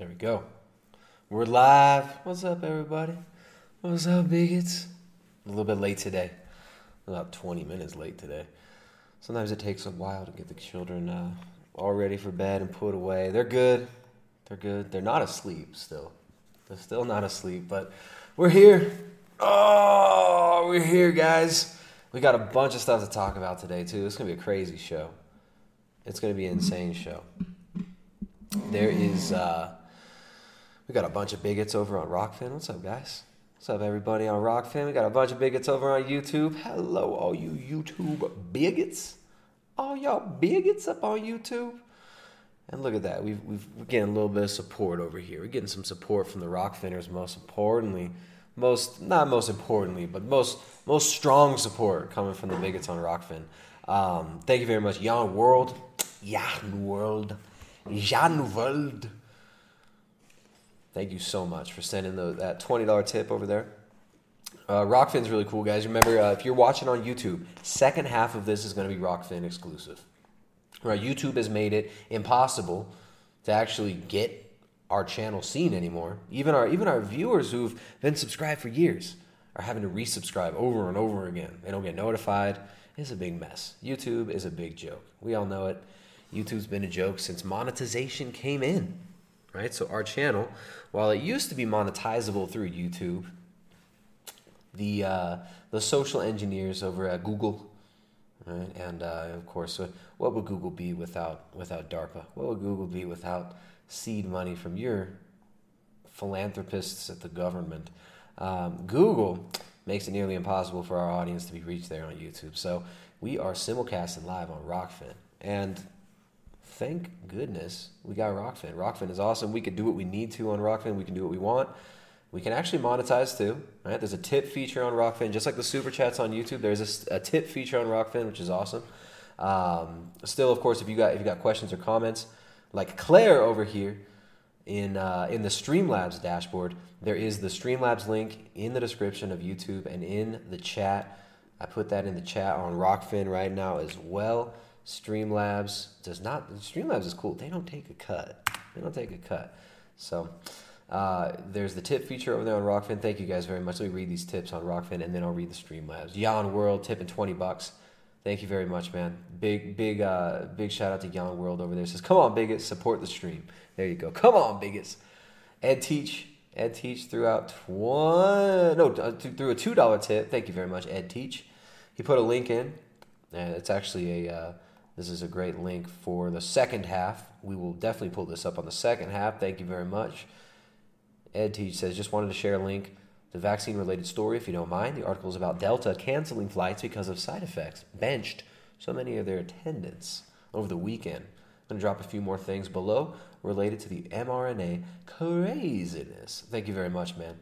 There we go. We're live. What's up, everybody? What's up, bigots? A little bit late today. About 20 minutes late today. Sometimes it takes a while to get the children uh, all ready for bed and put away. They're good. They're good. They're not asleep still. They're still not asleep, but we're here. Oh, we're here, guys. We got a bunch of stuff to talk about today, too. It's going to be a crazy show. It's going to be an insane show. There is, uh, we got a bunch of bigots over on Rokfin. What's up, guys? What's up, everybody on Rokfin? We got a bunch of bigots over on YouTube. Hello, all you YouTube bigots. All y'all bigots up on YouTube. And look at that. We've, we've, we're getting a little bit of support over here. We're getting some support from the Rokfinners, most importantly. Most, not most importantly, but most, most strong support coming from the bigots on Rokfin. Um, thank you very much, Jan World. Jan World. Jan World. Thank you so much for sending the, that $20 tip over there. Uh, Rokfin's really cool, guys. Remember, uh, if you're watching on YouTube, second half of this is going to be Rockfin exclusive. Right? YouTube has made it impossible to actually get our channel seen anymore. Even our even our viewers who've been subscribed for years are having to resubscribe over and over again. They don't get notified. It's a big mess. YouTube is a big joke. We all know it. YouTube's been a joke since monetization came in. Right? So our channel, while it used to be monetizable through YouTube, the uh, the social engineers over at Google Right? And uh, of course, what would Google be without without DARPA? What would Google be without seed money from your philanthropists at the government? Um, Google makes it nearly impossible for our audience to be reached there on YouTube. So we are simulcasting live on Rokfin, and thank goodness we got Rokfin. Rokfin is awesome. We can do what we need to on Rokfin. We can do what we want. We can actually monetize too, right? There's a tip feature on Rokfin, just like the super chats on YouTube. There's a, a tip feature on Rokfin, which is awesome. Um, still, of course, if you got if you got questions or comments, like Claire over here in uh, in the Streamlabs dashboard, there is the Streamlabs link in the description of YouTube and in the chat. I put that in the chat on Rokfin right now as well. Streamlabs does not. Streamlabs is cool. They don't take a cut. They don't take a cut. So. Uh, there's the tip feature over there on Rokfin. Thank you guys very much. Let me read these tips on Rokfin, and then I'll read the Streamlabs. Jan World tipping twenty bucks. Thank you very much, man. Big, big, uh, big shout out to Jan World over there. Says, "Come on, bigots, support the stream." There you go. Come on, bigots. Ed Teach, Ed Teach threw out one, no, uh, threw a two dollar tip. Thank you very much, Ed Teach. He put a link in, and it's actually a. Uh, this is a great link for the second half. We will definitely pull this up on the second half. Thank you very much. Ed Teach says, just wanted to share a link the vaccine related story, if you don't mind. The article is about Delta canceling flights because of side effects, benched so many of their attendants over the weekend. I'm going to drop a few more things below related to the mRNA craziness. Thank you very much, man.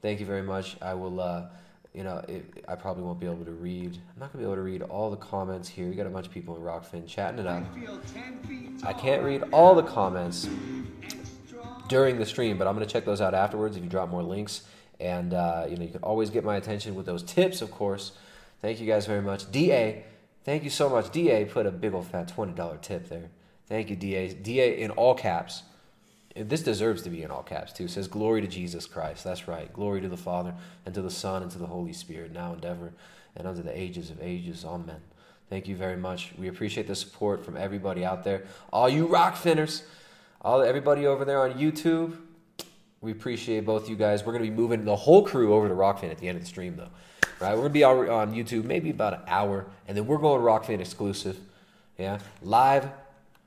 Thank you very much. I will, uh, you know, it, I probably won't be able to read. I'm not to be able to read all the comments here. We got a bunch of people in Rokfin chatting it up. I can't read all the comments during the stream, but I'm to check those out afterwards if you drop more links. And uh, you know, you can always get my attention with those tips, of course. Thank you guys very much. DA, thank you so much. DA put a big old fat $20 tip there. Thank you, DA. DA in all caps. This deserves to be in all caps too. It says glory to Jesus Christ. That's right. Glory to the Father and to the Son and to the Holy Spirit, now and ever, and unto the ages of ages. Amen. Thank you very much. We appreciate the support from everybody out there. All you rock finners all everybody over there on YouTube, we appreciate both you guys. We're to be moving the whole crew over to Rokfin at the end of the stream, though. Right? We're to be on YouTube maybe about an hour, and then we're going Rokfin exclusive. Yeah, live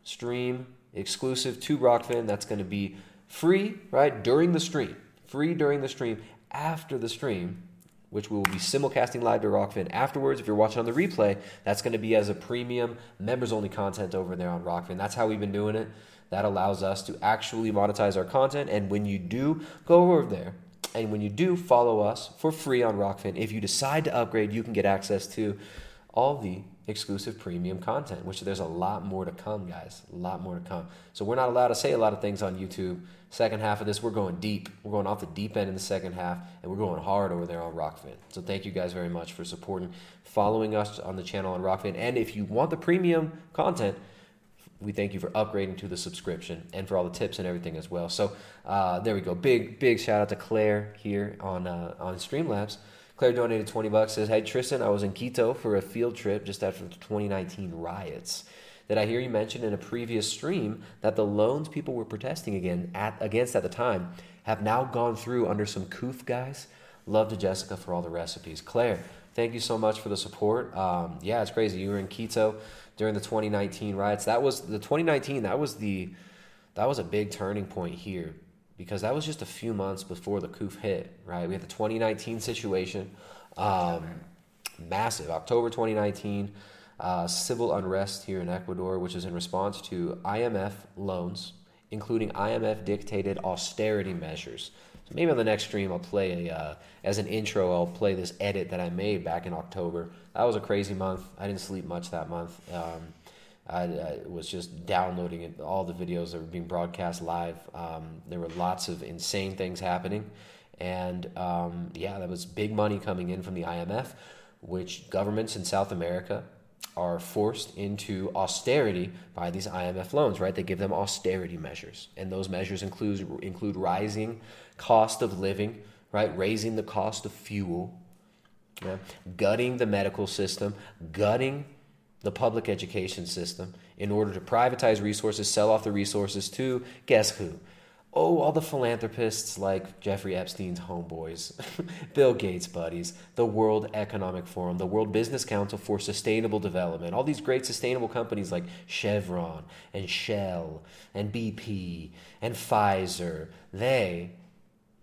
stream exclusive to Rokfin. That's going to be free, right, during the stream. Free during the stream. After the stream, which we will be simulcasting live to Rokfin afterwards. If you're watching on the replay, that's going to be as a premium members only content over there on Rokfin. That's how we've been doing it. That allows us to actually monetize our content. And when you do go over there, and when you do follow us for free on Rokfin, if you decide to upgrade, you can get access to all the exclusive premium content, which there's a lot more to come, guys. A lot more to come. So we're not allowed to say a lot of things on YouTube. Second half of this, we're going deep. We're going off the deep end in the second half, and we're going hard over there on Rokfin. So thank you guys very much for supporting, following us on the channel on Rokfin. And if you want the premium content, we thank you for upgrading to the subscription and for all the tips and everything as well. So uh, there we go. Big big shout out to Claire here on uh, on Streamlabs. Claire donated 20 bucks. Says, "Hey Tristan, I was in Quito for a field trip just after the 2019 riots. Did I hear you mention in a previous stream that the loans people were protesting again at, against at the time have now gone through under some COOF guys? Love to Jessica for all the recipes. Claire, thank you so much for the support. Um, yeah, it's crazy. You were in Quito during the 2019 riots. That was the 2019. That was the that was a big turning point here because that was just a few months before the COOF hit. Right, we had the 2019 situation, um, massive October 2019. Uh, civil unrest here in Ecuador, which is in response to IMF loans, including IMF dictated austerity measures. So maybe on the next stream, I'll play a, uh, as an intro, I'll play this edit that I made back in October. That was a crazy month. I didn't sleep much that month. Um, I, I, was just downloading it, all the videos that were being broadcast live. Um, there were lots of insane things happening. And um, yeah, that was big money coming in from the IMF, which governments in South America are forced into austerity by these IMF loans, right? They give them austerity measures. And those measures include, include rising cost of living, right? Raising the cost of fuel, yeah? gutting the medical system, gutting the public education system in order to privatize resources, sell off the resources to guess who? oh, all the philanthropists like Jeffrey Epstein's homeboys, Bill Gates' buddies, the World Economic Forum, the World Business Council for Sustainable Development, all these great sustainable companies like Chevron and Shell and BP and Pfizer, they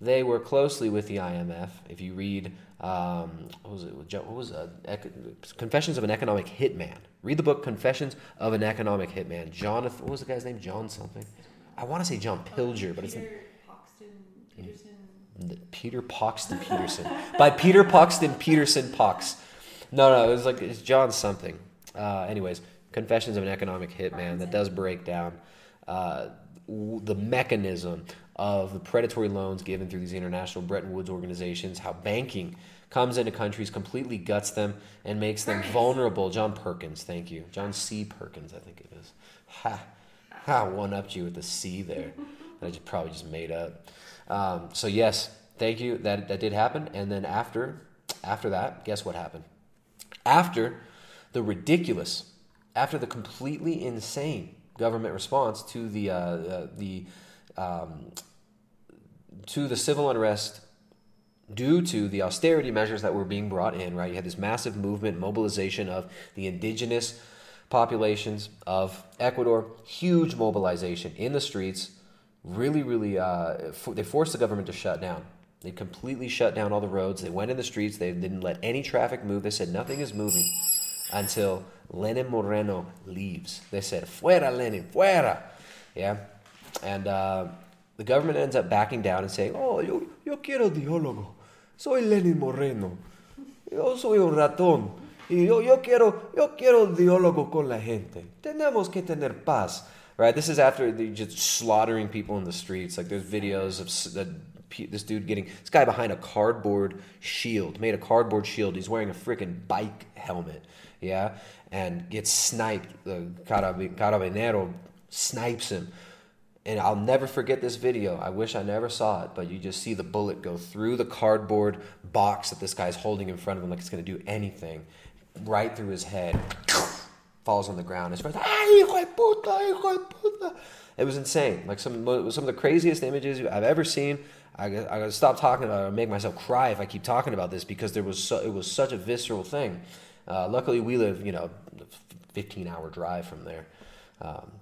they work closely with the IMF. If you read, um, what was it? What was it? Confessions of an Economic Hitman. Read the book Confessions of an Economic Hitman. Jonathan, what was the guy's name? John something. I want to say John Pilger, but it's Peter Poxton Peterson. Peter Poxton Peterson by Peter Poxton Peterson Pox. No, no, it was like it's John something. Uh, anyways, Confessions of an Economic Hitman that does break down uh, the mechanism of the predatory loans given through these international Bretton Woods organizations, how banking comes into countries, completely guts them, and makes them vulnerable. John Perkins, thank you. John C. Perkins, I think it is. Ha. ha, one upped you with the C there that I just probably just made up. Um, so yes, thank you. That that did happen. And then after after that, guess what happened? After the ridiculous, after the completely insane government response to the uh, uh, the um, to the civil unrest due to the austerity measures that were being brought in. Right, you had this massive movement, mobilization of the indigenous populations of Ecuador, huge mobilization in the streets. Really, really, uh, they forced the government to shut down. They completely shut down all the roads. They went in the streets. They didn't let any traffic move. They said nothing is moving until Lenin Moreno leaves. They said, Fuera, Lenin, fuera. Yeah. And uh, the government ends up backing down and saying, Oh, yo, yo quiero diálogo. Soy Lenin Moreno. Yo soy un ratón. Y yo, yo, quiero, yo quiero diálogo con la gente. Tenemos que tener paz. Right? This is after just slaughtering people in the streets. Like there's videos of the, this dude getting this guy behind a cardboard shield, made a cardboard shield. He's wearing a freaking bike helmet, yeah, and gets sniped. The carabinero snipes him, and I'll never forget this video. I wish I never saw it, but you just see the bullet go through the cardboard box that this guy's holding in front of him, like it's going to do anything right through his head, falls on the ground. Hijo puta, hijo puta. It was insane. Like some some of the craziest images I've ever seen. I, I gotta stop talking about it and make myself cry if I keep talking about this because there was so, it was such a visceral thing. Uh, luckily, we live you know, 15 hour drive from there. Um,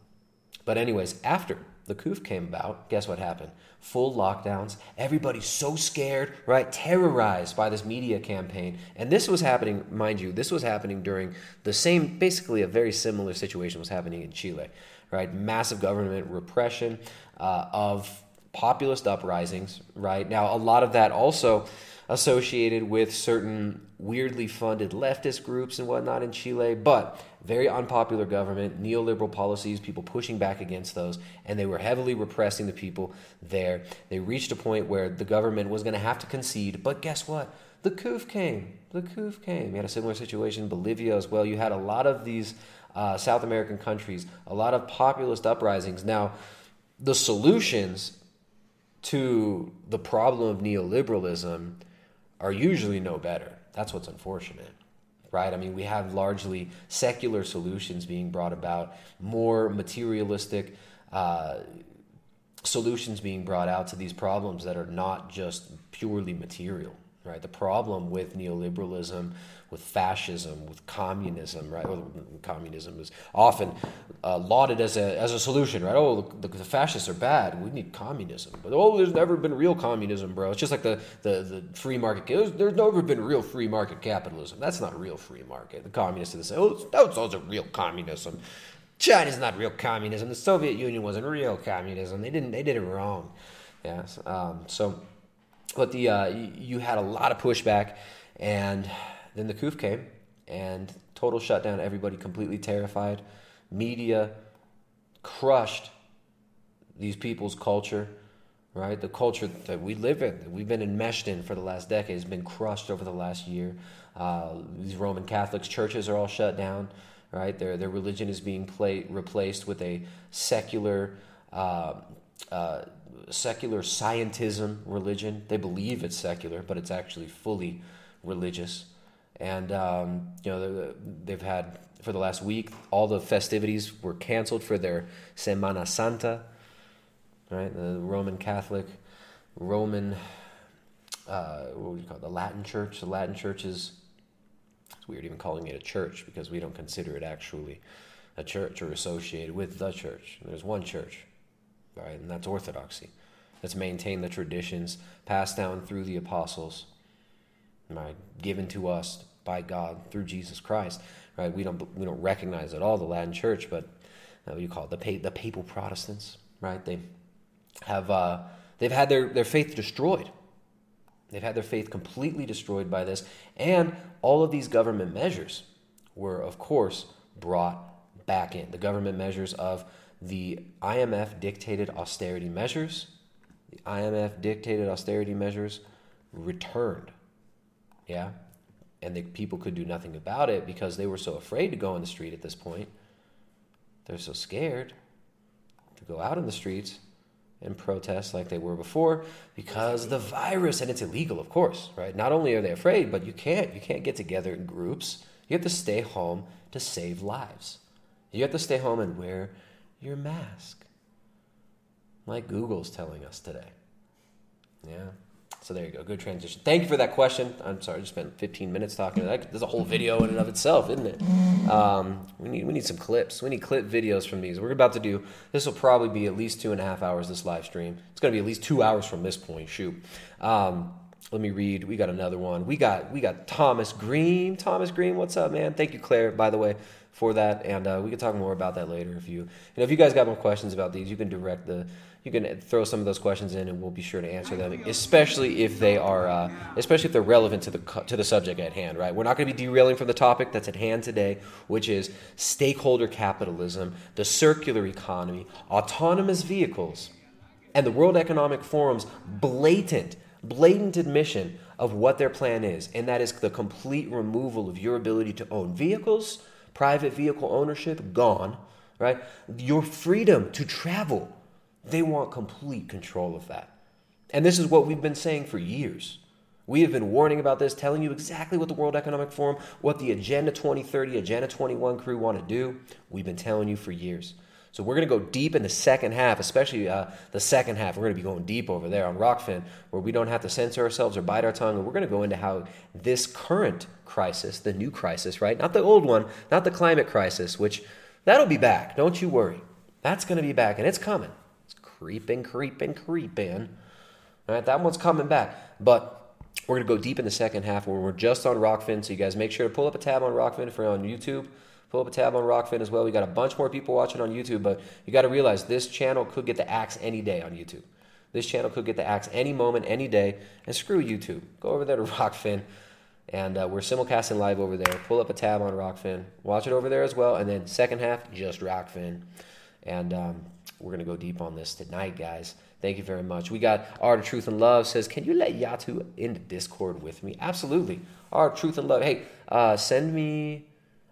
but anyways, after the COOF came about, guess what happened? Full lockdowns. Everybody's so scared, right? Terrorized by this media campaign. And this was happening, mind you, this was happening during the same, basically a very similar situation was happening in Chile, right? Massive government repression uh, of populist uprisings, right? Now, a lot of that also associated with certain weirdly funded leftist groups and whatnot in Chile, but very unpopular government, neoliberal policies, people pushing back against those, and they were heavily repressing the people there. They reached a point where the government was going to have to concede, but guess what? the coup came. The coup came. You had a similar situation in Bolivia as well. You had a lot of these uh, South American countries, a lot of populist uprisings. Now, the solutions to the problem of neoliberalism are usually no better. That's what's unfortunate, right? I mean, we have largely secular solutions being brought about, more materialistic uh, solutions being brought out to these problems that are not just purely material, right? The problem with neoliberalism with fascism, with communism, right? Well, communism is often uh, lauded as a, as a solution, right? Oh, the, the, fascists are bad. We need communism. But oh, there's never been real communism, bro. It's just like the, the, the free market. There's, there's never been real free market capitalism. That's not real free market. The communists would say, oh, that's also real communism. China's not real communism. The Soviet Union wasn't real communism. They didn't. They did it wrong. Yes. Um, so, but the uh, you, you had a lot of pushback, and then the coup came and total shutdown, everybody completely terrified. Media crushed these people's culture, right? The culture that we live in, that we've been enmeshed in for the last decade, has been crushed over the last year. Uh, these Roman Catholic churches are all shut down, right? Their, their religion is being play, replaced with a secular, uh, uh, secular scientism religion. They believe it's secular, but it's actually fully religious and um, you know they've had for the last week all the festivities were canceled for their Semana Santa, right? The Roman Catholic, Roman, uh, what would you call it? The Latin Church. The Latin Church is it's weird even calling it a church because we don't consider it actually a church or associated with the church. There's one church, right? And that's Orthodoxy. That's maintained the traditions passed down through the apostles, right? Given to us by God through Jesus Christ. Right? We don't we don't recognize at all the Latin Church, but uh, you call it the the papal Protestants. Right? They have uh, they've had their their faith destroyed. They've had their faith completely destroyed by this, and all of these government measures were, of course, brought back in. The government measures of the IMF dictated austerity measures, the IMF dictated austerity measures returned. Yeah, and the people could do nothing about it because they were so afraid to go on the street at this point. They're so scared to go out in the streets and protest like they were before because the virus and it's illegal of course right? Not only are they afraid but you can't you can't get together in groups. You have to stay home to save lives. You have to stay home and wear your mask like google's telling us today. Yeah so there you go. Good transition. Thank you for that question. I'm sorry, I just spent 15 minutes talking. There's a whole video in and of itself, isn't it? Um, we need we need some clips. We need clip videos from these. We're about to do. This will probably be at least two and a half hours. This live stream. It's going to be at least two hours from this point. Shoot. Um, let me read. We got another one. We got we got Thomas Green. Thomas Green, what's up, man? Thank you, Claire, by the way, for that. And uh, we can talk more about that later if you you know if you guys got more questions about these, you can direct the you can throw some of those questions in, and we'll be sure to answer them, especially if they are, uh, especially if they're relevant to the to the subject at hand. Right? We're not going to be derailing from the topic that's at hand today, which is stakeholder capitalism, the circular economy, autonomous vehicles, and the World Economic Forum's blatant, blatant admission of what their plan is, and that is the complete removal of your ability to own vehicles, private vehicle ownership gone, right? Your freedom to travel they want complete control of that. And this is what we've been saying for years. We have been warning about this, telling you exactly what the World Economic Forum, what the Agenda 2030, Agenda 21 crew want to do. We've been telling you for years. So we're going to go deep in the second half, especially uh, the second half. We're going to be going deep over there on Rockfin, where we don't have to censor ourselves or bite our tongue. And we're going to go into how this current crisis, the new crisis, right? Not the old one, not the climate crisis, which that'll be back. Don't you worry. That's going to be back, and it's coming creeping, creeping, creeping. All right, that one's coming back. But we're going to go deep in the second half where we're just on Rokfin. So you guys make sure to pull up a tab on Rokfin if you're on YouTube. Pull up a tab on Rokfin as well. We got a bunch more people watching on YouTube, but you got to realize this channel could get the axe any day on YouTube. This channel could get the axe any moment, any day. And screw YouTube. Go over there to Rokfin. And uh, we're simulcasting live over there. Pull up a tab on Rokfin. Watch it over there as well. And then second half, just Rokfin. And um, we're going to go deep on this tonight, guys. Thank you very much. We got Art of Truth and Love says, Can you let Yatu into Discord with me? Absolutely. Art of Truth and Love. Hey, uh, send me,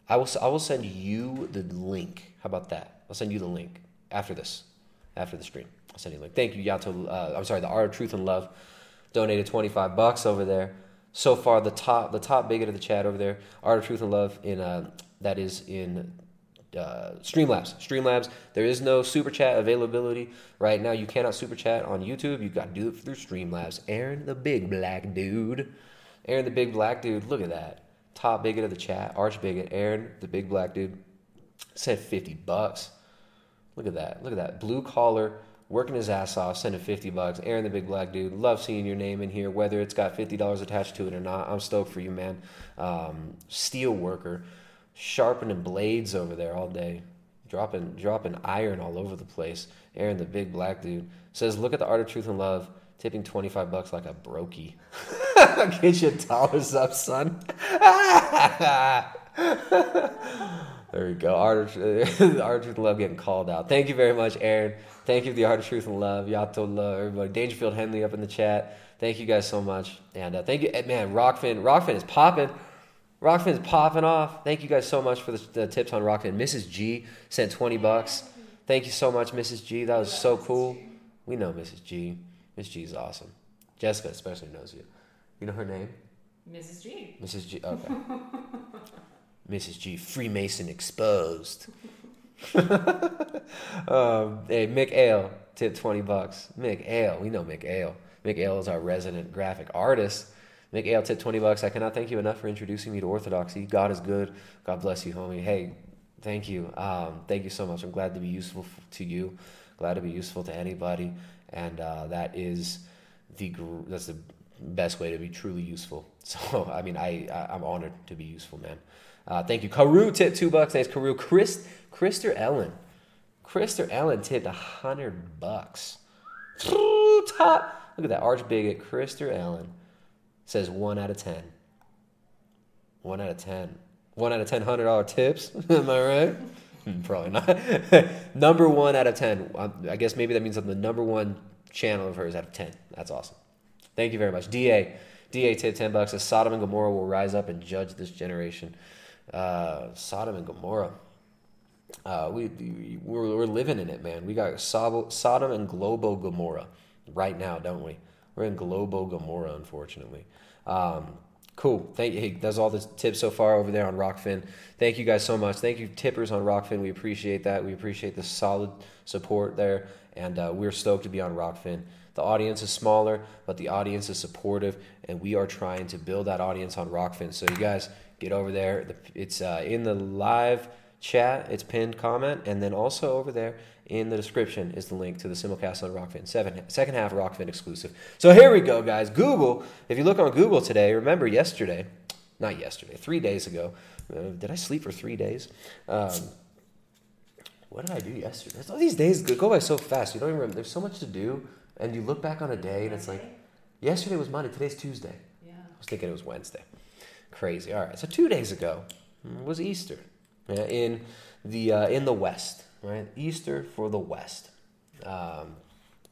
I will, I will send you the link. How about that? I'll send you the link after this, after the stream. I'll send you the link. Thank you, Yato. Uh, I'm sorry, the Art of Truth and Love donated 25 bucks over there. So far, the top, the top bigot of the chat over there, Art of Truth and Love in, uh, that is in uh, Streamlabs. Streamlabs. There is no super chat availability right now. You cannot super chat on YouTube. You've got to do it through Streamlabs. Aaron, the big black dude. Aaron, the big black dude. Look at that. Top bigot of the chat. Arch bigot. Aaron, the big black dude. Said fifty bucks. Look at that. Look at that. Blue collar, working his ass off, sending 50 bucks. Aaron, the big black dude. Love seeing your name in here, whether it's got $50 attached to it or not. I'm stoked for you, man. Um, steel worker sharpening blades over there all day, dropping dropping iron all over the place. Aaron, the big black dude, says, "Look at the art of truth and love." Tipping 25 bucks like a brokey. Get your dollars up, son. there we go. Art of, the art of truth and love getting called out. Thank you very much, Aaron. Thank you, the art of truth and love. Yato love everybody. Dangerfield Henley up in the chat. Thank you guys so much. And uh, thank you, man. Rokfin, Rokfin is popping. Rokfin's popping off. Thank you guys so much for the, the, tips on Rockfin. Mrs. G sent 20 bucks. Thank you so much, Mrs. G. That was so cool. We know Mrs. G. Miss G is awesome. Jessica especially knows you. You know her name? Mrs. G. Mrs. G. Okay. Mrs. G. Freemason exposed. um, hey, Mick Ale tipped 20 bucks. Mick Ale. We know Mick Ale. Mick Ale is our resident graphic artist. Mick Ale tipped 20 bucks. I cannot thank you enough for introducing me to Orthodoxy. God is good. God bless you, homie. Hey, thank you. Um, thank you so much. I'm glad to be useful to you. Glad to be useful to anybody. And uh, that is the that's the best way to be truly useful. So I mean, I, I am honored to be useful, man. Uh, thank you, Karu. Tip two bucks. Thanks, Karu. Chris, Krister Ellen, Krister Ellen tipped a hundred bucks. Top. Look at that arch bigot, Krister Ellen says one out of ten. One out of ten. One out of ten hundred dollar tips. Am I right? Hmm, probably not. number one out of ten. I guess maybe that means I'm the number one channel of hers out of ten. That's awesome. Thank you very much. DA. DA tip ten bucks. As Sodom and Gomorrah will rise up and judge this generation. Uh, Sodom and Gomorrah. Uh, we we're, we're living in it, man. We got Sodom and Globo Gomorrah right now, don't we? We're in Globo Gomorrah, unfortunately. Um, cool. Thank you. Hey, that's all the tips so far over there on Rokfin. Thank you guys so much. Thank you, tippers on Rokfin. We appreciate that. We appreciate the solid support there, and uh, we're stoked to be on Rokfin. The audience is smaller, but the audience is supportive, and we are trying to build that audience on Rokfin. So you guys get over there. It's uh, in the live chat. It's pinned comment, and then also over there in the description is the link to the simulcast on Rokfin, seven, second half Rokfin exclusive. So here we go, guys. Google, if you look on Google today, remember yesterday, not yesterday, three days ago, uh, did I sleep for three days? Um, what did I do yesterday? All these days go by so fast. You don't even remember. There's so much to do, and you look back on a day, and it's like, yesterday was Monday, today's Tuesday. Yeah. I was thinking it was Wednesday. Crazy. All right. So two days ago was Easter in the uh, in the West right? Easter for the West. Um,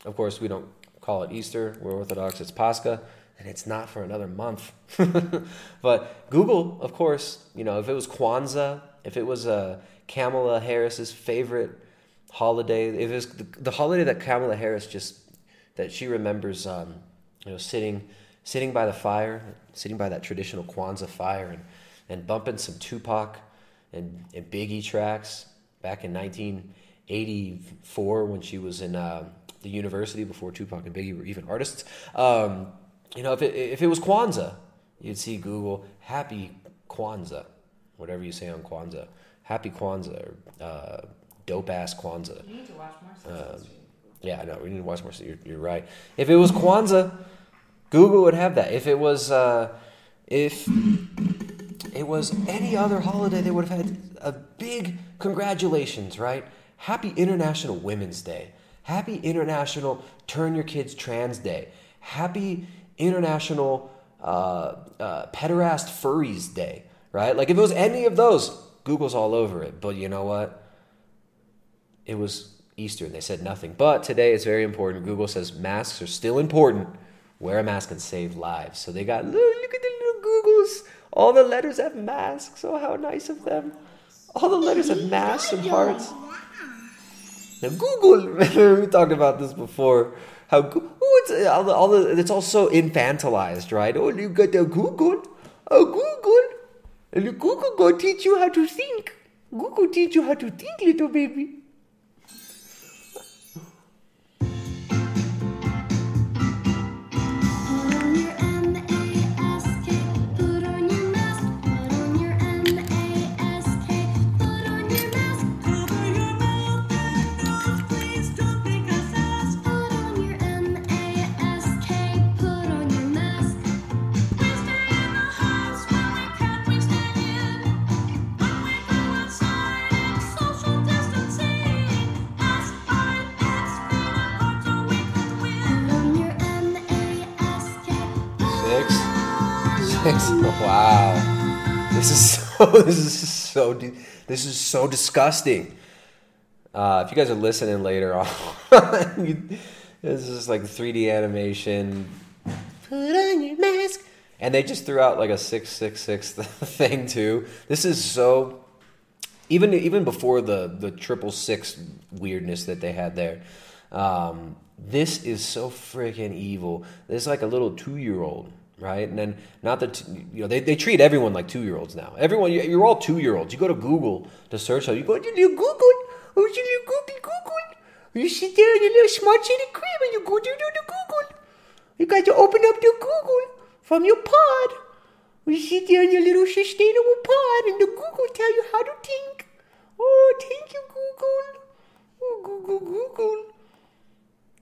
of course, we don't call it Easter. We're Orthodox. It's Pascha, and it's not for another month. but Google, of course, you know, if it was Kwanzaa, if it was uh, Kamala Harris's favorite holiday, if it was the, the holiday that Kamala Harris just that she remembers, um, you know, sitting sitting by the fire, sitting by that traditional Kwanzaa fire, and and bumping some Tupac and, and Biggie tracks back in 1984 when she was in uh, the university before Tupac and Biggie were even artists. Um, you know, if it, if it was Kwanzaa, you'd see Google Happy Kwanzaa, whatever you say on Kwanzaa, Happy Kwanzaa or uh, dope ass Kwanzaa. You need to watch more. Um, yeah, I know. We need to watch more. You're, you're right. If it was Kwanzaa, Google would have that. If it was, uh, if it was any other holiday, they would have had a big congratulations, right? Happy International Women's Day. Happy International Turn Your Kids Trans Day. Happy International uh, uh, Pederast Furries Day, right? Like if it was any of those, Google's all over it. But you know what? It was Easter and they said nothing. But today it's very important. Google says masks are still important. Wear a mask and save lives. So they got look, look at the little Googles. All the letters have masks. Oh, how nice of them. All the letters have masks and hearts. Now Google, we talked about this before. How Goo- oh, it's uh, all the, all the it's all so infantilized, right? Oh, you got the Google, oh Google, Google go teach you how to think. Google teach you how to think, little baby. Wow, this is so. This is so. This is so disgusting. Uh, if you guys are listening later on, you- this is like 3D animation. Put on your mask, and they just threw out like a six six six thing too. This is so. Even even before the the triple six weirdness that they had there, um, this is so freaking evil. This like a little two year old, right? And then not that you know they, they treat everyone like two year olds now. Everyone you- you're all two year olds. You go to Google to search. You go to your Google. Oh, you Google Google. You sit there in your little smart city crib and you go to the Google. You got to open up the Google from your pod. You sit there in your little sustainable pod and the Google tell you how to think. Oh, thank you, Google. Oh, Google, Google.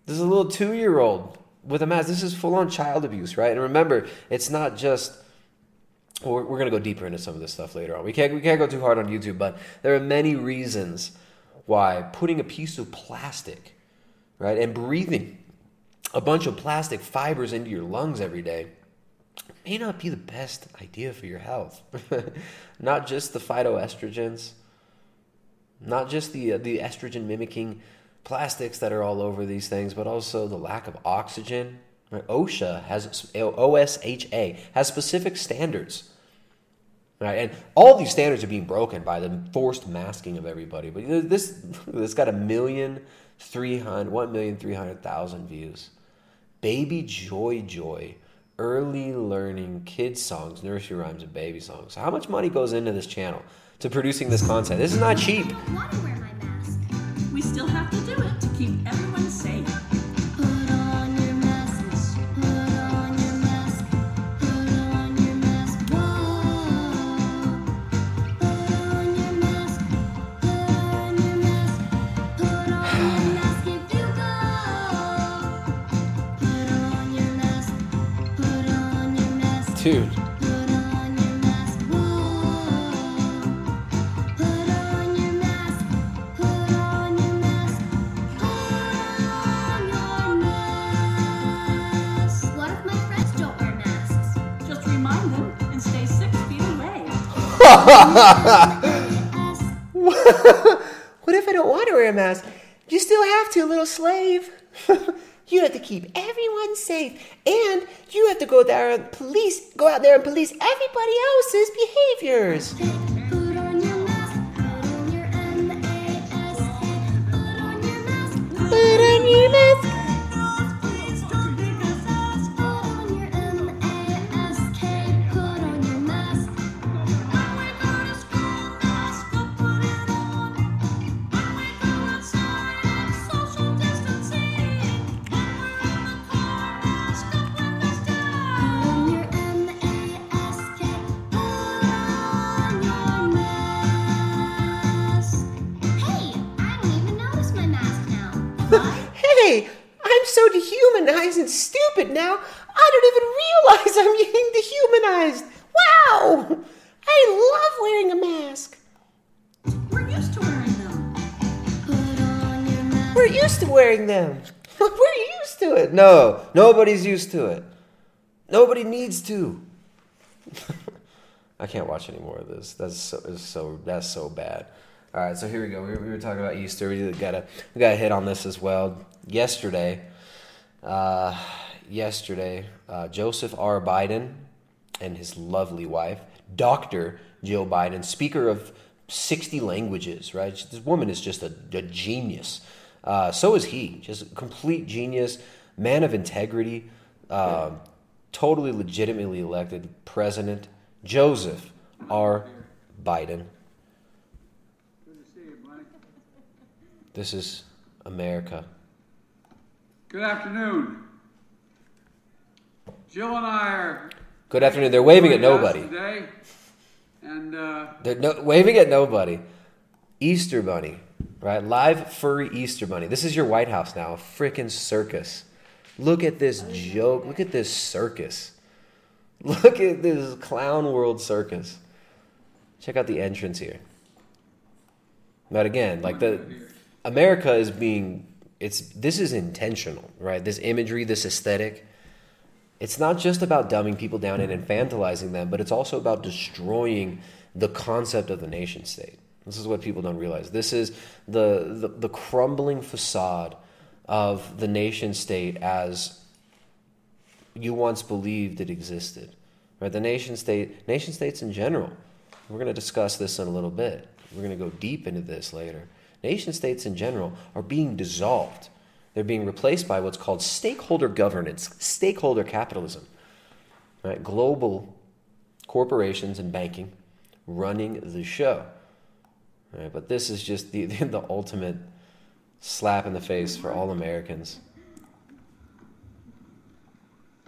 This is a little two year old with a mask. This is full on child abuse, right? And remember, it's not just. We're, we're going to go deeper into some of this stuff later on. We can't, we can't go too hard on YouTube, but there are many reasons why putting a piece of plastic, right, and breathing a bunch of plastic fibers into your lungs every day may not be the best idea for your health. not just the phytoestrogens, not just the uh, the estrogen mimicking plastics that are all over these things, but also the lack of oxygen. Right? OSHA has OSHA has specific standards. Right, and all these standards are being broken by the forced masking of everybody. But this this got a million three hundred one million three hundred thousand views. Baby Joy Joy, early learning kids songs, nursery rhymes, and baby songs. How much money goes into this channel to producing this content? This is not cheap. We still have to do it to keep everyone safe. Put what if I don't want to wear a mask? You still have to, little slave. you have to keep everyone safe, and you have to go there and police, go out there and police everybody else's behaviors. Put on your mask, put on your MASK. Put on your mask. Put on your mask. So dehumanized and stupid now. I don't even realize I'm being dehumanized. Wow! I love wearing a mask. We're used to wearing them. Put on your mask. We're used to wearing them. We're used to it. No, nobody's used to it. Nobody needs to. I can't watch any more of this. That's so, it's so that's so bad. All right, so here we go. We, we were talking about Easter. We got to we got to hit on this as well. Yesterday, uh, yesterday, uh, Joseph R. Biden and his lovely wife, Doctor Jill Biden, speaker of sixty languages. Right, this woman is just a, a genius. Uh, so is he, just a complete genius, man of integrity, um, totally legitimately elected president, Joseph R. Biden. This is America. Good afternoon. Jill and I are. Good afternoon. They're waving at nobody. Today, and uh, They're no, waving at nobody. Easter Bunny, right? Live furry Easter Bunny. This is your White House now. A freaking circus. Look at this joke. Look at this circus. Look at this clown world circus. Check out the entrance here. But again, like the America is being it's this is intentional, right? This imagery, this aesthetic. It's not just about dumbing people down and infantilizing them, but it's also about destroying the concept of the nation state. This is what people don't realize. This is the, the, the crumbling facade of the nation state as you once believed it existed. Right? The nation state, nation states in general. We're going to discuss this in a little bit. We're going to go deep into this later. Nation states in general are being dissolved. They're being replaced by what's called stakeholder governance, stakeholder capitalism. Right? Global corporations and banking running the show. Right? But this is just the, the ultimate slap in the face for all Americans.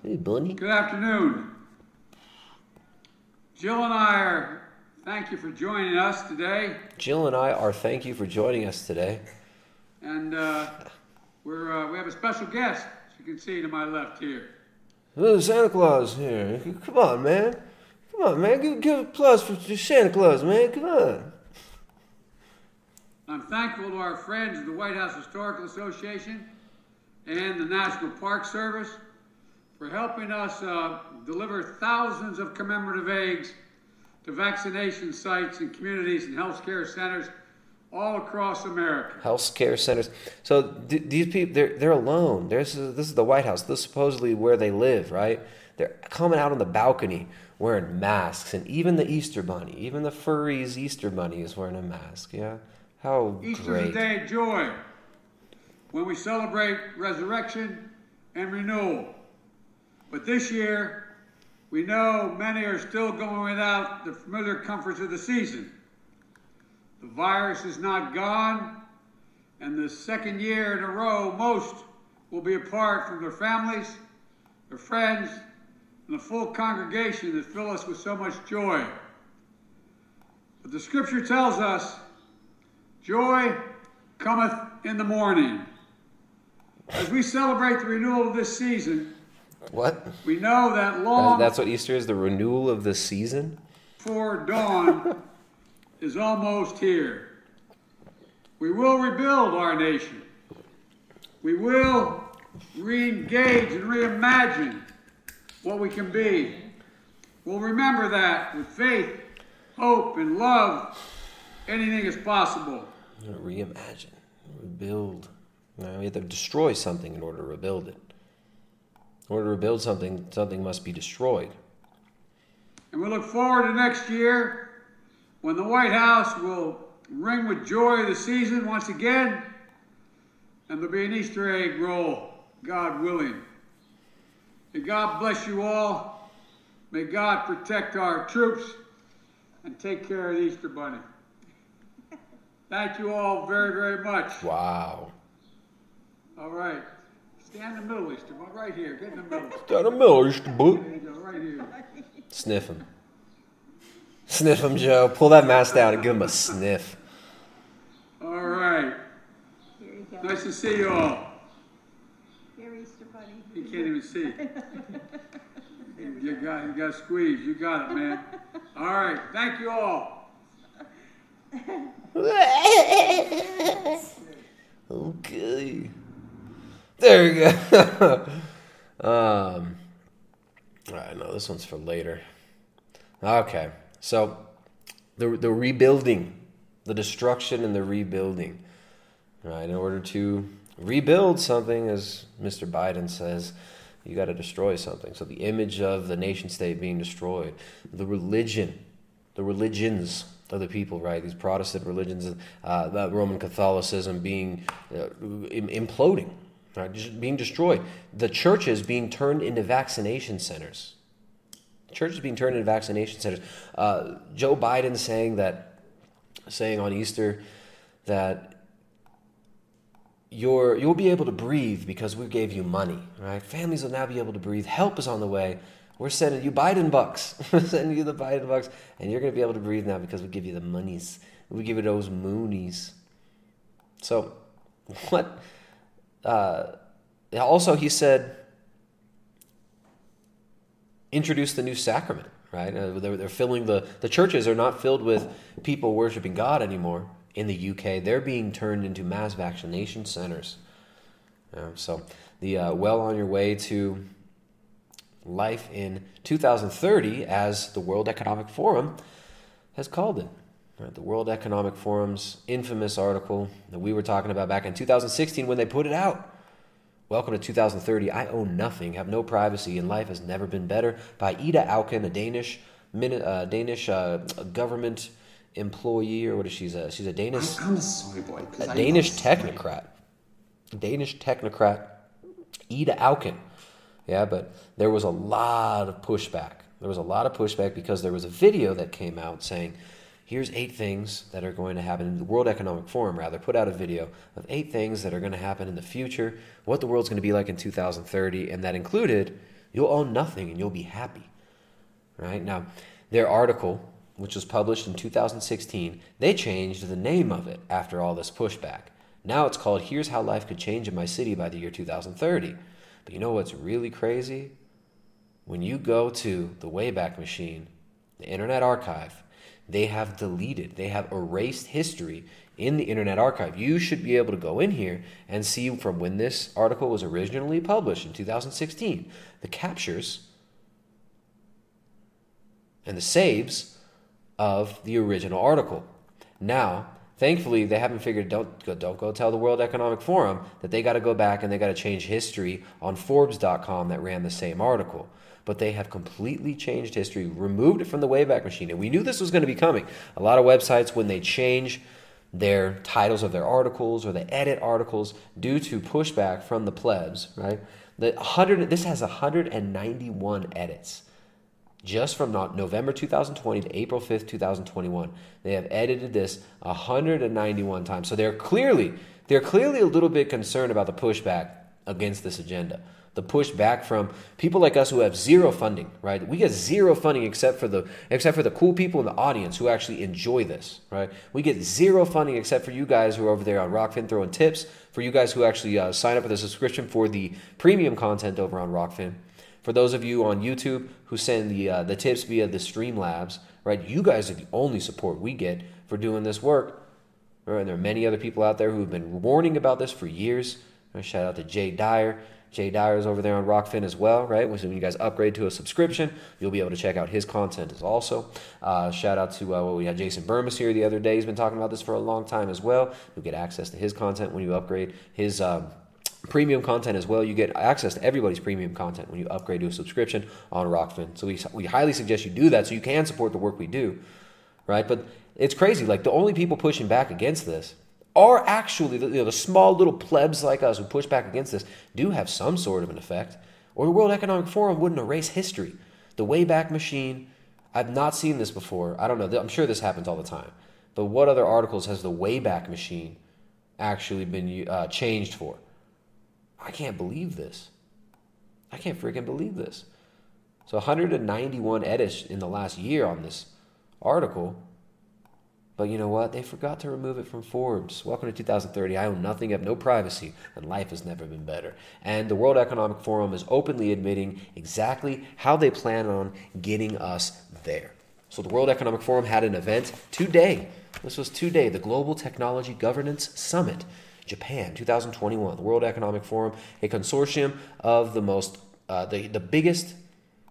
Hey, Bunny. good afternoon. Jill and I are. Thank you for joining us today, Jill and I are thank you for joining us today. and uh, we're uh, we have a special guest. As you can see to my left here. Oh, Santa Claus here. Come on, man. Come on, man. Give, give applause for Santa Claus, man. Come on. I'm thankful to our friends of the White House Historical Association and the National Park Service for helping us uh, deliver thousands of commemorative eggs to vaccination sites and communities and healthcare centers all across America. Health care centers. So th- these people, they're they're alone. There's this is the White House. This is supposedly where they live, right? They're coming out on the balcony wearing masks, and even the Easter Bunny, even the furries Easter Bunny is wearing a mask. Yeah, how Easter is a great. day of joy when we celebrate resurrection and renewal. But this year, we know many are still going without the familiar comforts of the season. The virus is not gone, and the second year in a row, most will be apart from their families, their friends, and the full congregation that fill us with so much joy. But the scripture tells us Joy cometh in the morning. As we celebrate the renewal of this season, What? we know that long that's what Easter is. The renewal of the season. before dawn is almost here. We will rebuild our nation. We will re engage and reimagine what we can be. We'll remember that with faith, hope, and love, anything is possible. Reimagine, rebuild. Now, we have to destroy something in order to rebuild it. In order to rebuild something, something must be destroyed. And we look forward to next year when the White House will ring with joy of the season once again, and there'll be an Easter egg roll, God willing. May God bless you all. May God protect our troops and take care of the Easter Bunny. Thank you all very, very much. Wow. All right. Stand in the middle, Easter Bunny. Right here. Get in the middle. Got a Miller, Easter boot. There you go. Right here. Sniff him. Sniff him, Joe. Pull that mask down and give him a sniff. All right. Here you go. Nice to see you all. Here, Easter Bunny. You can't even see. You got, you got squeezed. You got it, man. All right. Thank you all. Okay. There you go. um, all right, no, this one's for later. Okay, so the the rebuilding, the destruction and the rebuilding. Right? In order to rebuild something, as Mr. Biden says, you got to destroy something. So the image of the nation state being destroyed, the religion, the religions of the people, right? These Protestant religions, uh, Roman Catholicism being uh, imploding, right? Being destroyed. The churches being turned into vaccination centers. Churches being turned into vaccination centers. Uh, Joe Biden saying that, saying on Easter that you're you'll be able to breathe because we gave you money, right? Families will now be able to breathe. Help is on the way. We're sending you Biden bucks. We're sending you the Biden bucks, and you're going to be able to breathe now because we give you the monies. We give you those moonies. So, what? Uh, also, he said, introduce the new sacrament. Right? Uh, they're, they're filling the the churches are not filled with people worshiping God anymore in the UK. They're being turned into mass vaccination centers. Um, so, the uh, well on your way to life in 2030, as the World Economic Forum has called it. Right, the World Economic Forum's infamous article that we were talking about back in 2016 when they put it out. Welcome to 2030. I own nothing, have no privacy, and life has never been better. By Ida Auken, a Danish, uh, Danish uh, government employee, or what is she? Uh, she's a Danish I'm a soy boy. a I Danish technocrat. Danish technocrat Ida Auken. Yeah, but there was a lot of pushback. There was a lot of pushback because there was a video that came out saying, here's eight things that are going to happen. The World Economic Forum, rather, put out a video of eight things that are going to happen in the future, what the world's going to be like in 2030, and that included you'll own nothing and you'll be happy. Right? Now, their article, which was published in 2016, they changed the name of it after all this pushback. Now it's called Here's How Life Could Change in My City by the year 2030. But you know what's really crazy? When you go to the Wayback Machine, the Internet Archive, they have deleted, they have erased history in the Internet Archive. You should be able to go in here and see from when this article was originally published in 2016, the captures and the saves of the original article. Now, thankfully, they haven't figured don't go, don't go tell the World Economic Forum that they got to go back and they got to change history on Forbes.com that ran the same article. But they have completely changed history, removed it from the Wayback Machine, and we knew this was going to be coming. A lot of websites, when they change their titles of their articles or they edit articles due to pushback from the plebs, right? The 100, this has 191 edits just from November 2020 to April 5th, 2021. They have edited this 191 times. So they're clearly they're clearly a little bit concerned about the pushback against this agenda. The pushback from people like us who have zero funding, right? We get zero funding except for the except for the cool people in the audience who actually enjoy this, right? We get zero funding except for you guys who are over there on Rokfin throwing tips, for you guys who actually uh, sign up for the subscription for the premium content over on Rokfin. For those of you on YouTube who send the uh, the tips via the Streamlabs, right? You guys are the only support we get for doing this work. Right? And there are many other people out there who have been warning about this for years. Shout out to Jay Dyer. Jay Dyer is over there on Rokfin as well, right? When you guys upgrade to a subscription, you'll be able to check out his content as also. Uh, shout out to uh, we had Jason Bermas here the other day. He's been talking about this for a long time as well. You'll get access to his content when you upgrade his. Um, premium content as well. You get access to everybody's premium content when you upgrade to a subscription on Rokfin. So we, we highly suggest you do that so you can support the work we do, right? But it's crazy. Like the only people pushing back against this are actually the, you know, the small little plebs like us who push back against this do have some sort of an effect. Or the World Economic Forum wouldn't erase history. The Wayback Machine, I've not seen this before. I don't know. I'm sure this happens all the time. But what other articles has the Wayback Machine actually been uh, changed for? I can't believe this. I can't freaking believe this. So 191 edits in the last year on this article. But you know what? They forgot to remove it from Forbes. Welcome to 2030. I own nothing, have no privacy, and life has never been better. And the World Economic Forum is openly admitting exactly how they plan on getting us there. So the World Economic Forum had an event today. This was today, the Global Technology Governance Summit. Japan 2021, the World Economic Forum, a consortium of the most, uh, the, the biggest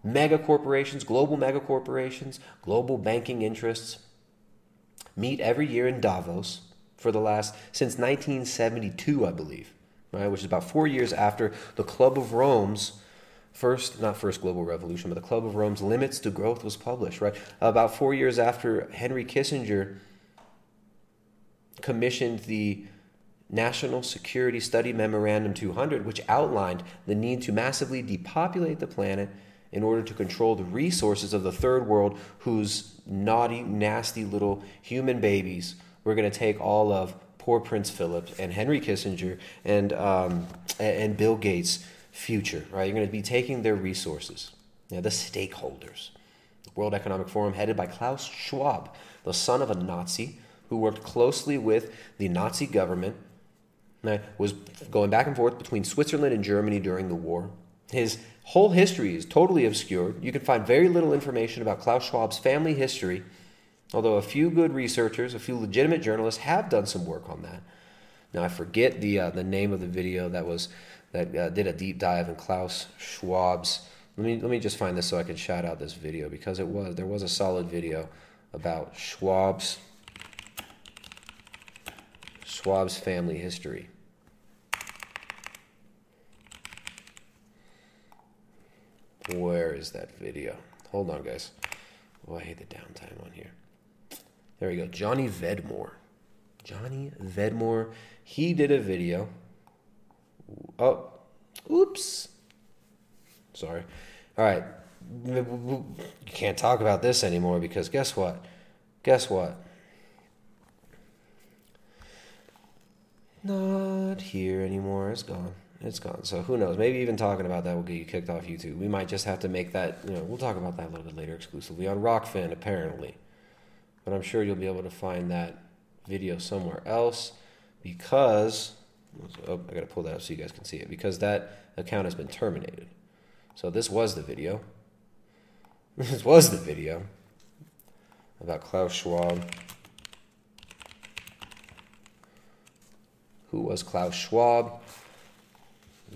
mega corporations, global mega corporations, global banking interests, meet every year in Davos for the last since 1972, I believe, right? Which is about four years after the Club of Rome's first, not first global revolution, but the Club of Rome's Limits to Growth was published, right? About four years after Henry Kissinger commissioned the National Security Study Memorandum 200, which outlined the need to massively depopulate the planet in order to control the resources of the third world, whose naughty, nasty little human babies We're going to take all of poor Prince Philip and Henry Kissinger and um, and Bill Gates' future. Right, you're going to be taking their resources. Yeah, the stakeholders. The World Economic Forum, headed by Klaus Schwab, the son of a Nazi who worked closely with the Nazi government was going back and forth between Switzerland and Germany during the war. His whole history is totally obscured. You can find very little information about Klaus Schwab's family history, although a few good researchers, a few legitimate journalists have done some work on that. Now I forget the uh, the name of the video that was that uh, did a deep dive in Klaus Schwab's. Let me let me just find this so I can shout out this video because it was there was a solid video about Schwab's Schwab's family history. Where is that video? Hold on, guys. Oh, I hate the downtime on here. There we go. Johnny Vedmore. Johnny Vedmore. He did a video. Oh, oops. Sorry. All right. You can't talk about this anymore because guess what? Guess what? Not here anymore. It's gone. It's gone. So who knows? Maybe even talking about that will get you kicked off YouTube. We might just have to make that. You know, we'll talk about that a little bit later, exclusively on Rokfin, apparently. But I'm sure you'll be able to find that video somewhere else because oh, I got to pull that up so you guys can see it because that account has been terminated. So this was the video. This was the video about Klaus Schwab. Who was Klaus Schwab?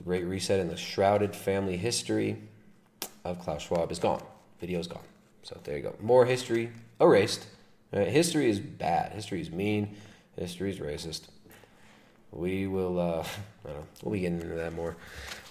Great Reset and the shrouded family history of Klaus Schwab is gone. Video's gone. So there you go. More history erased. Right? History is bad. History is mean. History is racist. We will, uh, I don't know, we'll be getting into that more.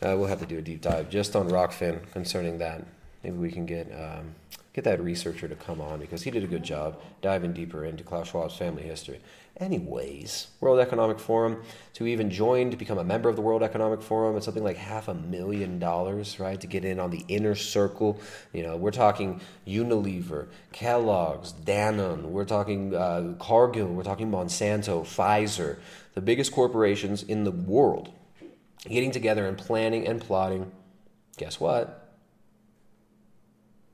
Uh, we'll have to do a deep dive just on Rokfin concerning that. Maybe we can get um, get that researcher to come on because he did a good job diving deeper into Klaus Schwab's family history. Anyways, World Economic Forum to even join to become a member of the World Economic Forum, it's something like half a million dollars, right, to get in on the inner circle. You know, we're talking Unilever, Kellogg's, Danone, we're talking uh, Cargill, we're talking Monsanto, Pfizer, the biggest corporations in the world, getting together and planning and plotting. Guess what?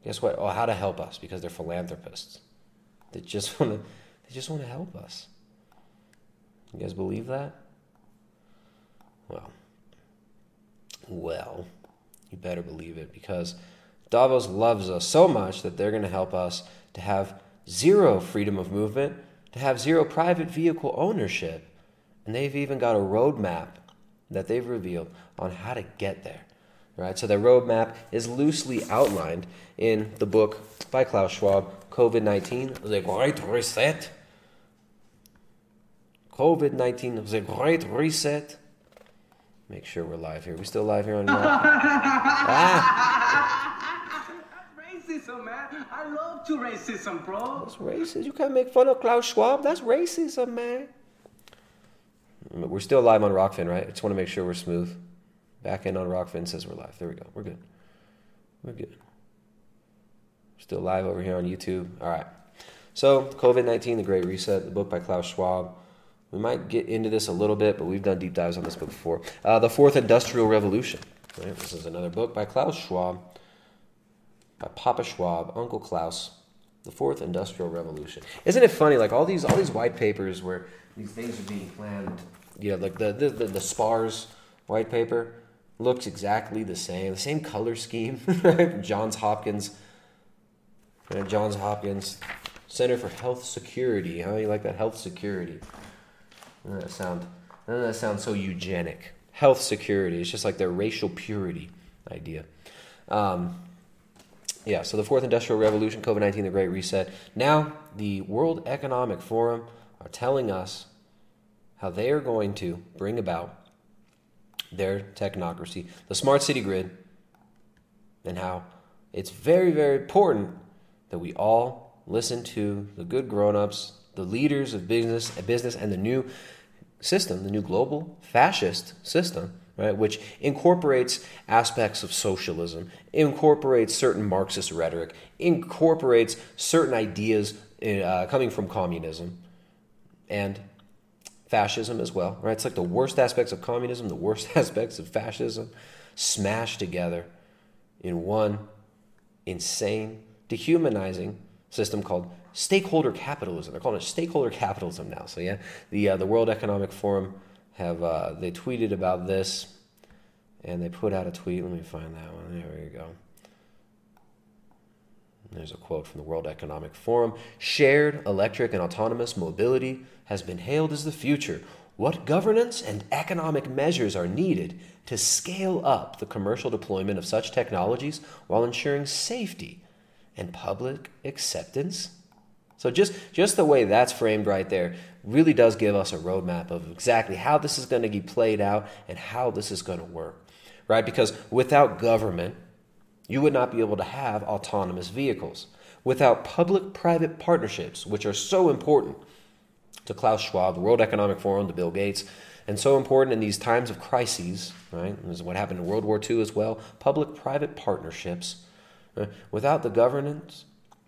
Guess what? Oh, how to help us because they're philanthropists. They just want to. They just want to help us. You guys believe that? Well, well, you better believe it because Davos loves us so much that they're going to help us to have zero freedom of movement, to have zero private vehicle ownership, and they've even got a roadmap that they've revealed on how to get there. Right? So the roadmap is loosely outlined in the book by Klaus Schwab, COVID 19, The Great Reset. COVID 19, was a Great Reset. Make sure we're live here. We still live here on ah, Racism, man. I love to racism, bro. That's racist. You can't make fun of Klaus Schwab. That's racism, man. We're still live on Rokfin, right? I just want to make sure we're smooth. Back end on Rokfin says we're live. There we go. We're good. We're good. Still live over here on YouTube. All right. So, COVID 19, The Great Reset, the book by Klaus Schwab. We might get into this a little bit, but we've done deep dives on this book before. Uh, the Fourth Industrial Revolution. Right? This is another book by Klaus Schwab, by Papa Schwab, Uncle Klaus. The Fourth Industrial Revolution. Isn't it funny? Like all these all these white papers where these things are being planned. You know, like the the, the, the SPARS white paper looks exactly the same, the same color scheme. Johns Hopkins. Johns Hopkins Center for Health Security. How you like that health security? Doesn't that sound? Doesn't that sound so eugenic? Health security. It's just like their racial purity idea. Um, Yeah, so the fourth industrial revolution, COVID 19, the Great Reset. Now, the World Economic Forum are telling us how they are going to bring about their technocracy, the smart city grid, and how it's very, very important that we all listen to the good grown ups, the leaders of business, business, and the new system, the new global fascist system, right, which incorporates aspects of socialism, incorporates certain Marxist rhetoric, incorporates certain ideas uh, coming from communism, and fascism as well, right? It's like the worst aspects of communism, the worst aspects of fascism smashed together in one insane, dehumanizing system called stakeholder capitalism. They're calling it stakeholder capitalism now. So yeah, the uh, the World Economic Forum have uh, they tweeted about this, and they put out a tweet. Let me find that one. There we go. There's a quote from the World Economic Forum Shared electric and autonomous mobility has been hailed as the future. What governance and economic measures are needed to scale up the commercial deployment of such technologies while ensuring safety and public acceptance? So, just, just the way that's framed right there really does give us a roadmap of exactly how this is going to be played out and how this is going to work, right? Because without government, you would not be able to have autonomous vehicles. Without public private partnerships, which are so important to Klaus Schwab, the World Economic Forum, to Bill Gates, and so important in these times of crises, right? This is what happened in World War II as well. Public private partnerships. right? Without the governance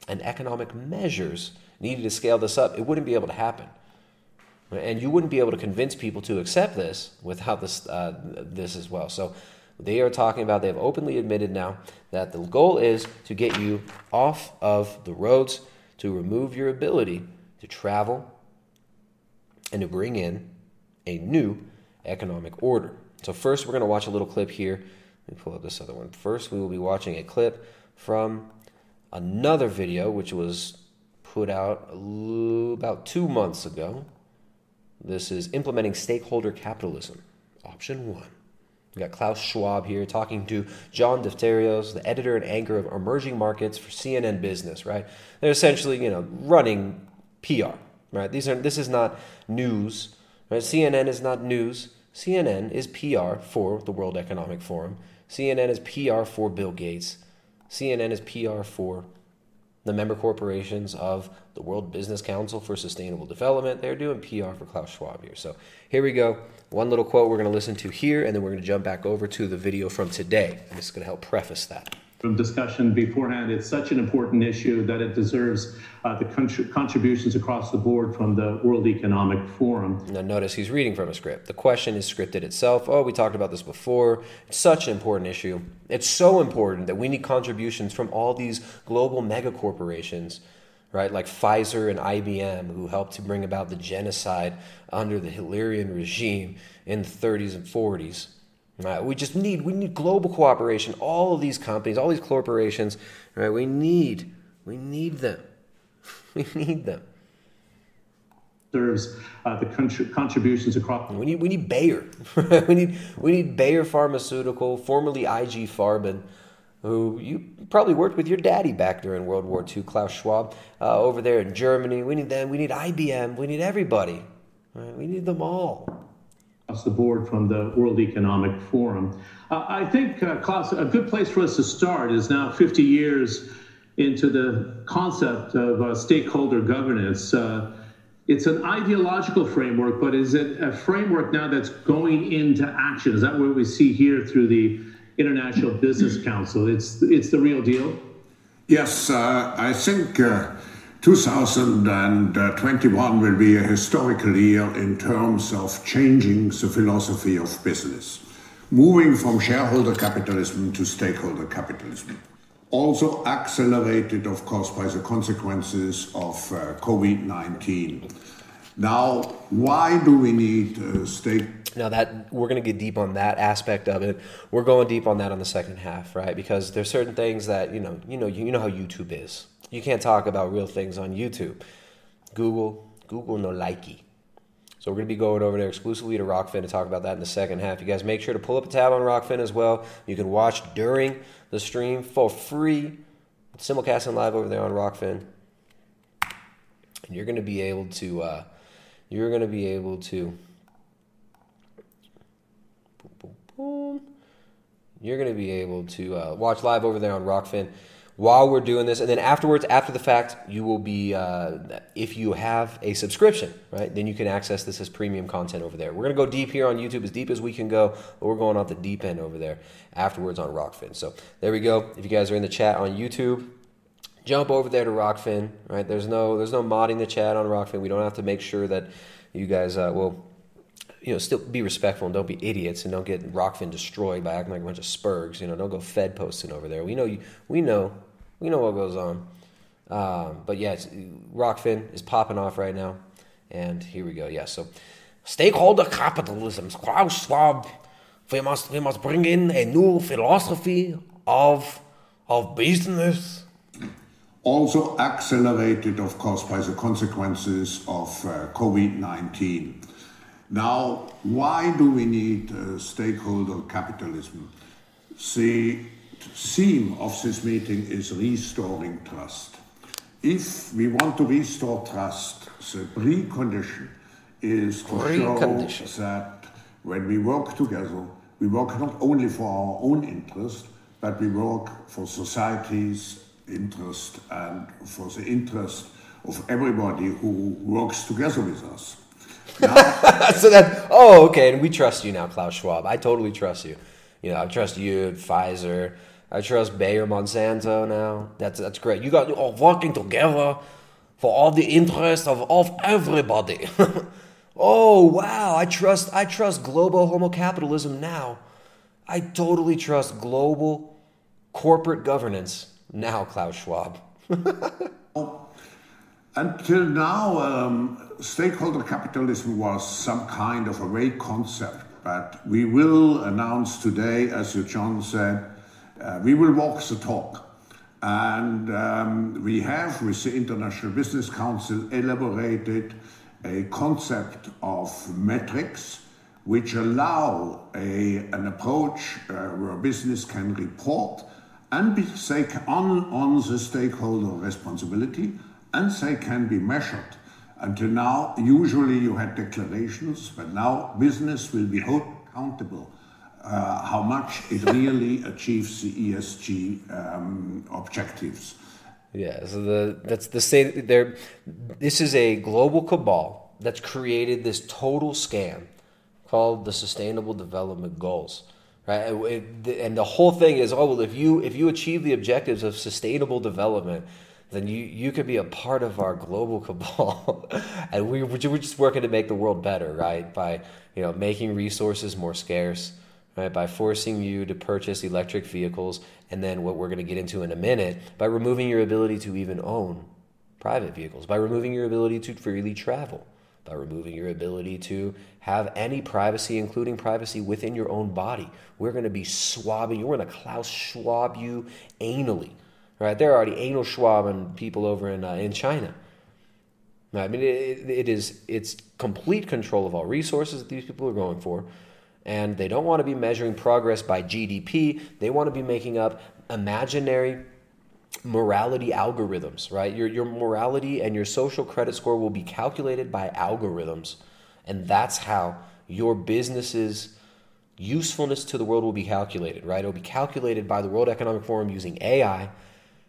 and economic measures needed to scale this up, it wouldn't be able to happen. And you wouldn't be able to convince people to accept this without this, uh, this as well. So they are talking about, they have openly admitted now that the goal is to get you off of the roads, to remove your ability to travel, and to bring in a new economic order. So, first, we're going to watch a little clip here. Let me pull up this other one. First, we will be watching a clip from another video which was put out about two months ago. This is implementing stakeholder capitalism, option one. We got Klaus Schwab here talking to John Defterios, the editor and anchor of Emerging Markets for CNN Business. Right? They're essentially, you know, running PR. Right? These are this is not news. Right? CNN is not news. CNN is PR for the World Economic Forum. CNN is PR for Bill Gates. CNN is PR for the member corporations of the World Business Council for Sustainable Development. They're doing PR for Klaus Schwab here. So here we go. One little quote we're going to listen to here, and then we're going to jump back over to the video from today. And this is going to help preface that. Of discussion beforehand. It's such an important issue that it deserves uh, the contr- contributions across the board from the World Economic Forum. Now, notice he's reading from a script. The question is scripted itself. Oh, we talked about this before. It's such an important issue. It's so important that we need contributions from all these global mega corporations, right? Like Pfizer and IBM, who helped to bring about the genocide under the Hitlerian regime in the 30s and 40s. Right? We just need we need global cooperation. All of these companies, all these corporations, right? We need we need them. We need them. Deserves uh, the contr- contributions across We need we need Bayer. we need we need Bayer Pharmaceutical, formerly IG Farben, who you probably worked with your daddy back during World War II, Klaus Schwab, uh, over there in Germany. We need them. We need IBM. We need everybody. Right? We need them all. Across the board from the World Economic Forum. Uh, I think, uh, Klaus, a good place for us to start is now 50 years into the concept of uh, stakeholder governance. Uh, it's an ideological framework, but is it a framework now that's going into action? Is that what we see here through the International Business Council? It's it's the real deal. Yes, uh, I think uh, 2021 will be a historical year in terms of changing the philosophy of business, moving from shareholder capitalism to stakeholder capitalism. Also accelerated, of course, by the consequences of uh, COVID 19. Now, why do we need uh, stake? Now that we're going to get deep on that aspect of it, we're going deep on that on the second half, right? Because there's certain things that you know, you know, you know how YouTube is. You can't talk about real things on YouTube. Google, Google no likey. So we're going to be going over there exclusively to Rokfin to talk about that in the second half. You guys make sure to pull up a tab on Rokfin as well. You can watch during the stream for free. simulcasting live over there on Rokfin, and you're going to be able to. Uh, you're going to be able to. Boom, boom, boom. You're going to be able to uh, watch live over there on Rokfin while we're doing this, and then afterwards, after the fact, you will be. Uh, if you have a subscription, right, then you can access this as premium content over there. We're going to go deep here on YouTube, as deep as we can go, but we're going off the deep end over there afterwards on Rokfin. So there we go. If you guys are in the chat on YouTube, jump over there to Rokfin. Right? There's no there's no modding the chat on Rokfin. We don't have to make sure that you guys uh, will you know still be respectful and don't be idiots and don't get Rokfin destroyed by acting like a bunch of spurgs. You know, don't go Fed posting over there. We know you. We know. We know what goes on. Um, but it's, Rokfin is popping off right now, and here we go. Yeah, so stakeholder capitalism. Klaus Schwab. We must we must bring in a new philosophy of of business. Also accelerated, of course, by the consequences of uh, COVID 19. Now, why do we need uh, stakeholder capitalism? The theme of this meeting is restoring trust. If we want to restore trust, the precondition is to Precondition. show that when we work together, we work not only for our own interest, but we work for society's interest and for the interest of everybody who works together with us. so that oh okay, and we trust you now, Klaus Schwab. I totally trust you. You know, I trust you, Pfizer. I trust Bayer, Monsanto. Now that's that's great. You got all working together for all the interest of of everybody. oh wow, I trust I trust global homo capitalism now. I totally trust global corporate governance now, Klaus Schwab. Until now, um, stakeholder capitalism was some kind of a vague concept, but we will announce today, as you John said, uh, we will walk the talk. And um, we have, with the International Business Council, elaborated a concept of metrics which allow a, an approach uh, where business can report and be, on, on the stakeholder responsibility and they can be measured. Until now, usually you had declarations, but now business will be held accountable uh, how much it really achieves the ESG um, objectives. Yeah, so the that's the same. There, this is a global cabal that's created this total scam called the Sustainable Development Goals, right? And the whole thing is, oh well, if you if you achieve the objectives of sustainable development, then you you could be a part of our global cabal, and we we're just working to make the world better, right? By you know making resources more scarce, right? By forcing you to purchase electric vehicles, and then what we're going to get into in a minute, by removing your ability to even own private vehicles, by removing your ability to freely travel, by removing your ability to have any privacy, including privacy within your own body. We're going to be swabbing you. We're going to Klaus Schwab you anally, right? They're already anal schwabbing people over in uh, in China. I mean, it, it is it's complete control of all resources that these people are going for, and they don't want to be measuring progress by GDP. They want to be making up imaginary morality algorithms, right? Your your morality and your social credit score will be calculated by algorithms, and that's how your business's usefulness to the world will be calculated, right? It'll be calculated by the World Economic Forum using AI,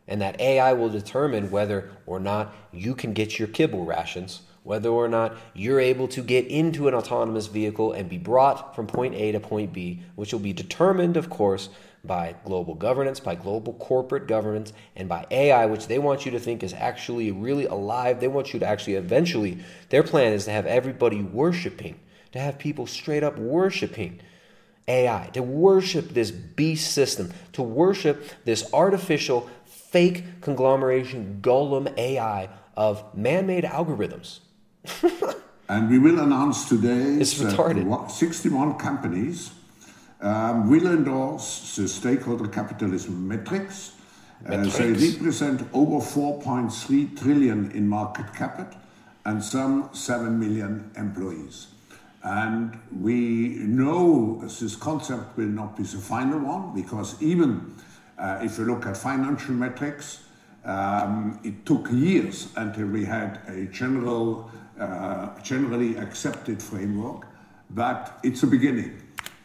and that AI will determine whether or not you can get your kibble rations, whether or not you're able to get into an autonomous vehicle and be brought from point A to point B, which will be determined, of course, by global governance, by global corporate governance, and by AI, which they want you to think is actually really alive. They want you to actually eventually, their plan is to have everybody worshiping, to have people straight up worshiping AI, to worship this beast system, to worship this artificial, fake conglomeration, golem AI of man made algorithms. And we will announce today It's that retarded. 61 companies um, will endorse the stakeholder capitalism metrics. Uh, they represent over 4.3 trillion in market cap and some 7 million employees. And we know this concept will not be the final one because even uh, if you look at financial metrics, Um, it took years until we had a general, uh, generally accepted framework, but it's a beginning,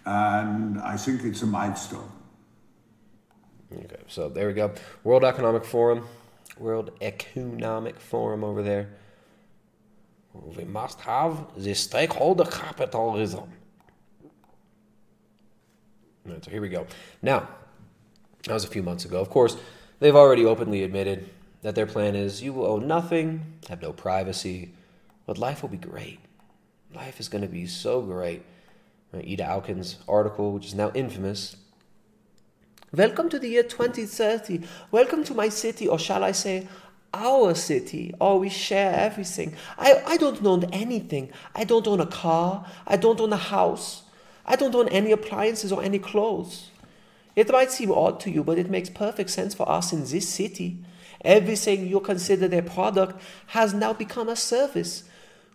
and I think it's a milestone. Okay, so there we go. World Economic Forum, World Economic Forum over there. We must have the stakeholder capitalism. Right, so here we go. Now, that was a few months ago. Of course, they've already openly admitted that their plan is you will own nothing, have no privacy, but life will be great. Life is going to be so great. Ida Auken's article, which is now infamous, Welcome to the year 2030. Welcome to my city, or shall I say, our city. Oh, we share everything. I, I don't own anything. I don't own a car. I don't own a house. I don't own any appliances or any clothes. It might seem odd to you, but it makes perfect sense for us in this city. Everything you consider a product has now become a service.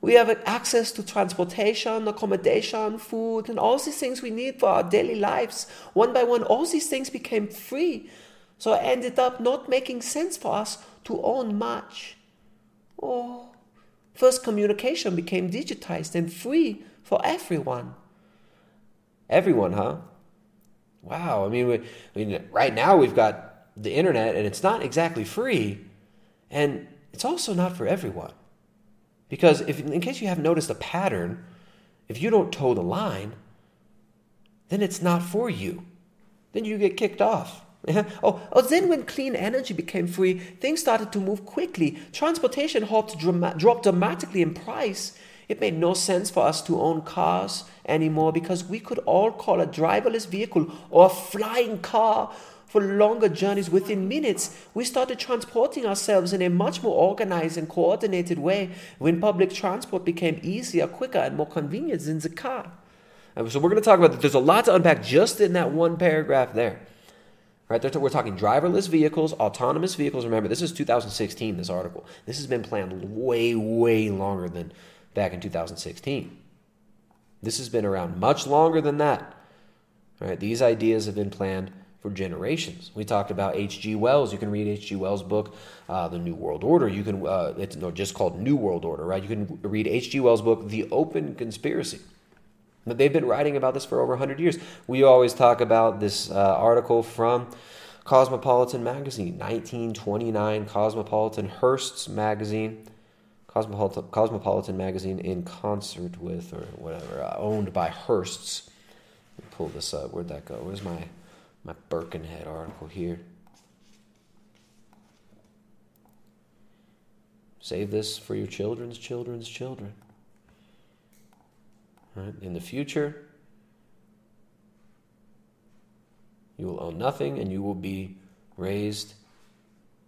We have access to transportation, accommodation, food, and all these things we need for our daily lives. One by one, all these things became free. So it ended up not making sense for us to own much. Oh, first communication became digitized and free for everyone. Everyone, huh? Wow. I mean, we, I mean, right now we've got the internet, and it's not exactly free, and it's also not for everyone. Because if, in case you haven't noticed a pattern, if you don't toe the line, then it's not for you. Then you get kicked off. oh, oh, then when clean energy became free, things started to move quickly. Transportation hopped drama- dropped dramatically in price. It made no sense for us to own cars anymore because we could all call a driverless vehicle or a flying car for longer journeys within minutes. We started transporting ourselves in a much more organized and coordinated way when public transport became easier, quicker, and more convenient than the car. So we're going to talk about that. There's a lot to unpack just in that one paragraph there. Right, we're talking driverless vehicles, autonomous vehicles. Remember, this is 2016. This article. This has been planned way, way longer than back in 2016. This has been around much longer than that. Right, these ideas have been planned for generations. We talked about H.G. Wells. You can read H.G. Wells' book, uh, The New World Order. You can uh, it's just called New World Order, right? You can read H.G. Wells' book, The Open Conspiracy. But they've been writing about this for over 100 years. We always talk about this uh, article from Cosmopolitan Magazine, 1929, Cosmopolitan Hearst's Magazine, Cosmopolitan, Cosmopolitan Magazine in concert with, or whatever, uh, owned by Hearst's. Pull this up. Where'd that go? Where's my, my Birkenhead article here? Save this for your children's children's children. Right? In the future, you will own nothing and you will be raised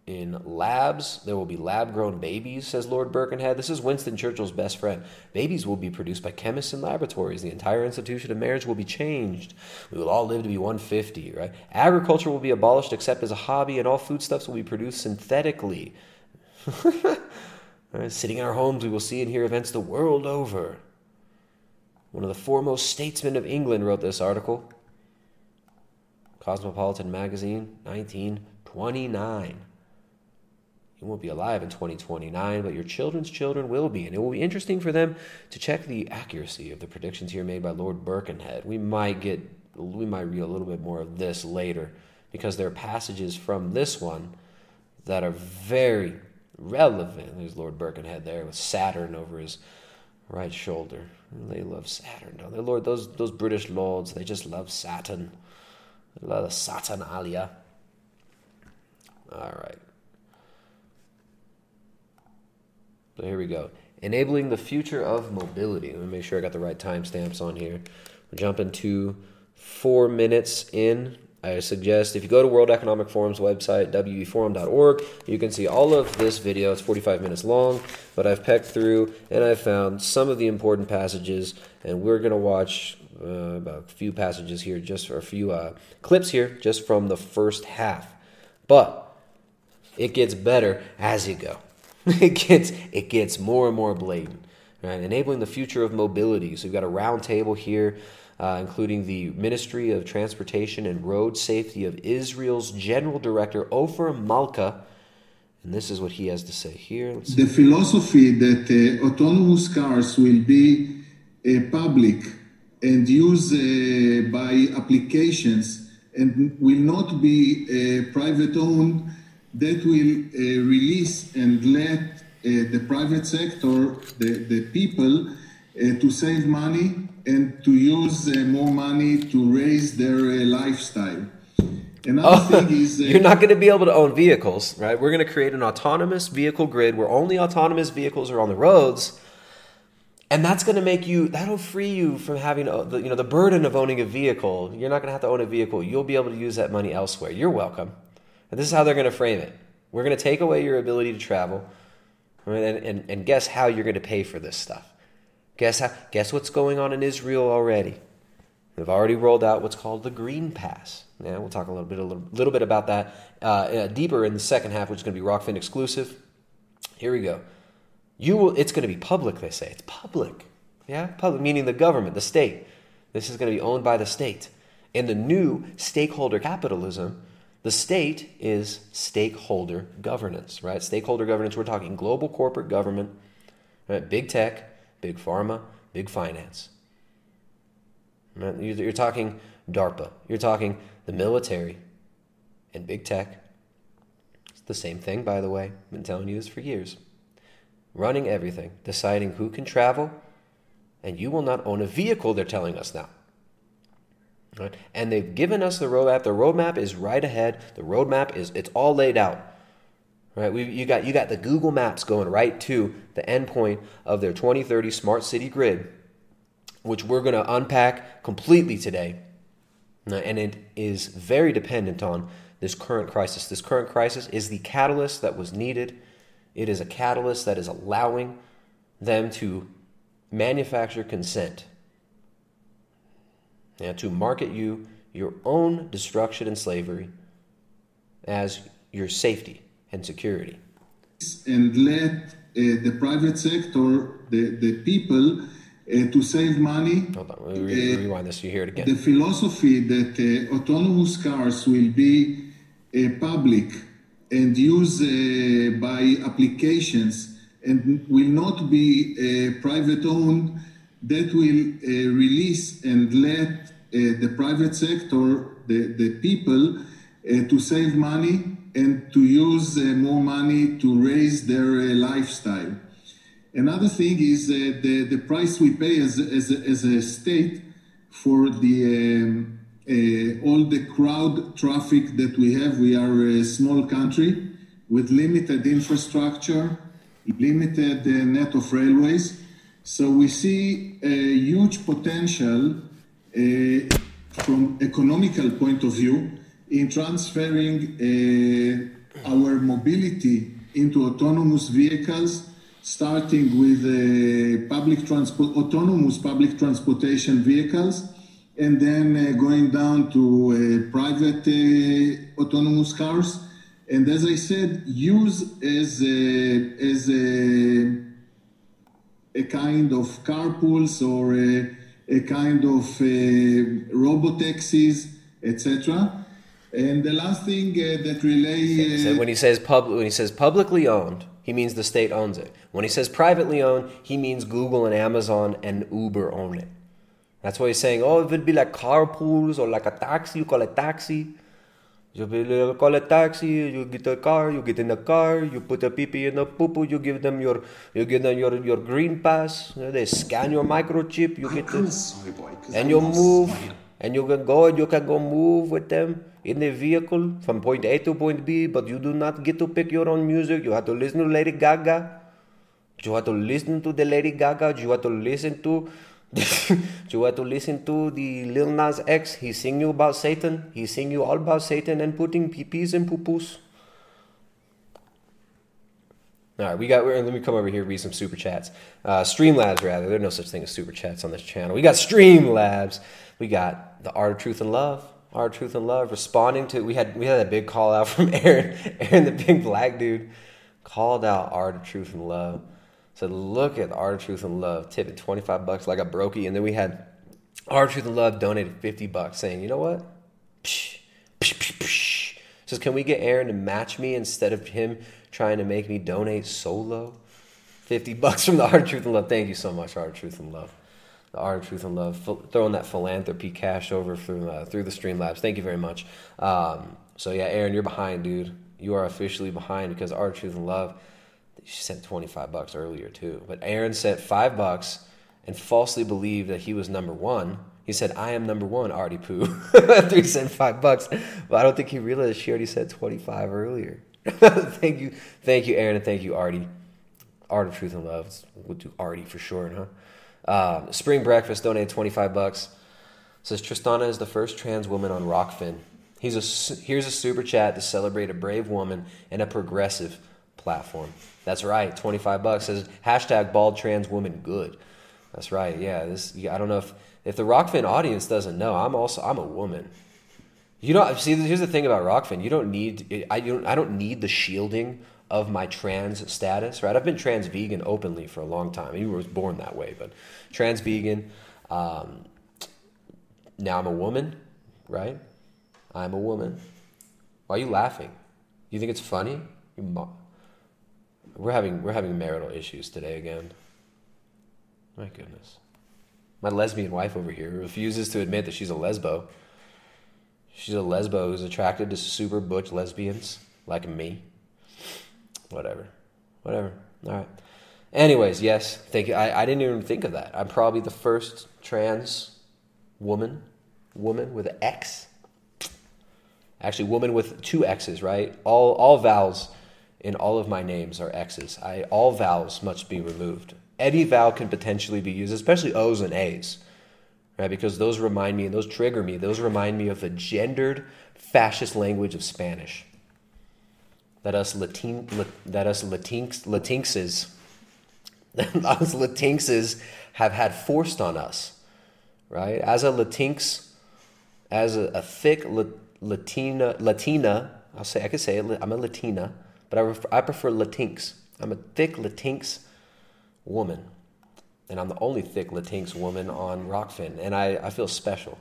in labs. There will be lab grown babies, says Lord Birkenhead. This is Winston Churchill's best friend. Babies will be produced by chemists in laboratories. The entire institution of marriage will be changed. We will all live to be 150, right? Agriculture will be abolished except as a hobby, and all foodstuffs will be produced synthetically. Right? Sitting in our homes, we will see and hear events the world over. One of the foremost statesmen of England wrote this article. Cosmopolitan Magazine, 1929. You won't be alive in 2029, but your children's children will be. And it will be interesting for them to check the accuracy of the predictions here made by Lord Birkenhead. We might get, we might read a little bit more of this later because there are passages from this one that are very relevant. There's Lord Birkenhead there with Saturn over his right shoulder. They love Saturn, don't they? Lord, those those British lords, they just love Saturn. They love the Saturnalia. All right. So here we go. Enabling the future of mobility. Let me make sure I got the right timestamps on here. We're jumping to four minutes in. I suggest if you go to World Economic Forum's website, weforum.org, you can see all of this video. It's 45 minutes long, but I've pecked through and I've found some of the important passages, and we're going to watch uh, a few passages here, just for a few uh, clips here, just from the first half. But it gets better as you go. it gets it gets more and more blatant. Right? Enabling the future of mobility. So we've got a round table here, uh, including the Ministry of Transportation and Road Safety of Israel's General Director Ofer Malka. And this is what he has to say here. The philosophy that uh, autonomous cars will be uh, public and used uh, by applications and will not be uh, private owned, that will uh, release and let uh, the private sector, the, the people, uh, to save money and to use uh, more money to raise their uh, lifestyle. Another thing is uh, Oh, You're not going to be able to own vehicles, right? We're going to create an autonomous vehicle grid where only autonomous vehicles are on the roads. And that's going to make you that'll free you from having the, you know the burden of owning a vehicle. You're not going to have to own a vehicle. You'll be able to use that money elsewhere. You're welcome. And this is how they're going to frame it. We're going to take away your ability to travel. And, and, and guess how you're going to pay for this stuff. Guess how guess what's going on in Israel already? They've already rolled out what's called the Green Pass. Yeah, we'll talk a little bit, a little, little bit about that uh, uh, deeper in the second half, which is going to be Rokfin exclusive. Here we go. You will. It's going to be public. They say it's public. Yeah, public meaning the government, the state. This is going to be owned by the state. And the new stakeholder capitalism, the state is stakeholder governance. Right? Stakeholder governance. We're talking global corporate government, right? big tech, big pharma, big finance. Right? You're you're talking DARPA. You're talking the military and big tech. It's the same thing, by the way. I've been telling you this for years. Running everything, deciding who can travel, and you will not own a vehicle, they're telling us now. Right? And they've given us the roadmap. The roadmap is right ahead. The roadmap is it's all laid out. Right? We, you got you got the Google Maps going right to the endpoint of their 2030 smart city grid, which we're going to unpack completely today. And it is very dependent on this current crisis. This current crisis is the catalyst that was needed. It is a catalyst that is allowing them to manufacture consent and to market you your own destruction and slavery as your safety and security. and let uh, the private sector, the, the people, uh, to save money. Hold on, let me re- rewind this you hear it again. The philosophy that uh, autonomous cars will be uh, public and used uh, by applications and will not be uh, private owned, that will uh, release and let uh, the private sector, the, the people, uh, to save money and to use uh, more money to raise their uh, lifestyle. Another thing is uh, the, the price we pay as, as, as a state for the um, uh, all the crowd traffic that we have. We are a small country with limited infrastructure, limited uh, net of railways. So we see a huge potential uh, from economical point of view in transferring our mobility into autonomous vehicles, starting with public transport, autonomous public transportation vehicles, and then uh, going down to uh, private uh, autonomous cars. And as I said, use as a, as a, a kind of carpools or a, a kind of uh, robo taxis, etc. And the last thing uh, that relay. So Uh, when he says pub, when he says publicly owned, he means the state owns it. When he says privately owned, he means Google and Amazon and Uber own it. That's why he's saying, oh, if it'd be like carpools or like a taxi, you call it taxi. You be- you uh, call a taxi. You get a car. You get in the car. You put a pee pee in a poo poo. You give them your you give them your your green pass. They scan your microchip. You get the, and you move and you can go and you can go move with them in the vehicle from point A to point B, but you do not get to pick your own music. You have to listen to Lady Gaga. You have to listen to the Lady Gaga. You have to listen to you have to listen to the Lil Nas X. He sing you about Satan. He sing you all about Satan and putting peepees and poo-poos. All right, we got. Let me come over here read some super chats. Uh, Streamlabs, rather. There's no such thing as super chats on this channel. We got Streamlabs. We got the Art of Truth and Love. Art of Truth and Love responding to. We had we had a big call out from Aaron. Aaron, the big black dude, called out Art of Truth and Love. Said, look at the Art of Truth and Love, tipping 25 bucks like a brokey. And then we had Art of Truth and Love donated 50 bucks, saying, you know what? Psh, psh, psh, psh. Says, can we get Aaron to match me instead of him trying to make me donate solo? 50 bucks from the Art of Truth and Love. Thank you so much, Art of Truth and Love. The Art of Truth and Love. Ph- throwing that philanthropy cash over through, uh, through the Streamlabs. Thank you very much. Um, so, yeah, Aaron, you're behind, dude. You are officially behind because Art of Truth and Love, she sent 25 bucks earlier, too. But Aaron sent 5 bucks and falsely believed that he was number one. He said, I am number one, Artie Poo. After he sent 5 bucks. But I don't think he realized she already said 25 earlier. thank you. Thank you, Aaron, and thank you, Artie. Art of Truth and Love. We'll do Artie for sure, huh? Um, Spring Breakfast donated 25 bucks. Says Tristana is the first trans woman on Rokfin. He's a, here's a super chat to celebrate a brave woman and a progressive platform. That's right, 25 bucks. Says hashtag bald trans woman good. That's right, yeah. This I don't know if, if the Rokfin audience doesn't know, I'm also I'm a woman. You don't see. Here's the thing about Rokfin. You don't need. I don't. I don't need the shielding of my trans status. Right. I've been trans vegan openly for a long time. I was born that way, but trans vegan. Um, now I'm a woman. Right. I'm a woman. Why are you laughing? You think it's funny? You mo- we're having we're having marital issues today again. My goodness. My lesbian wife over here refuses to admit that she's a lesbo. She's a lesbo who's attracted to super butch lesbians like me. Whatever. Whatever. All right. Anyways, yes, thank you. I, I didn't even think of that. I'm probably the first trans woman, woman with an X. Actually, woman with two X's, right? All all vowels in all of my names are X's. I all vowels must be removed. Any vowel can potentially be used, especially O's and A's right? Because those remind me, and those trigger me. Those remind me of the gendered fascist language of Spanish that us Latin, La- that us Latinx, Latinxes, us Latinxes have had forced on us, right? As a Latinx, as a, a thick La- Latina, Latina, I'll say I could say it. I'm a Latina, but I, I prefer Latinx. I'm a thick Latinx woman and I'm the only thick Latinx woman on Rokfin, and I, I feel special.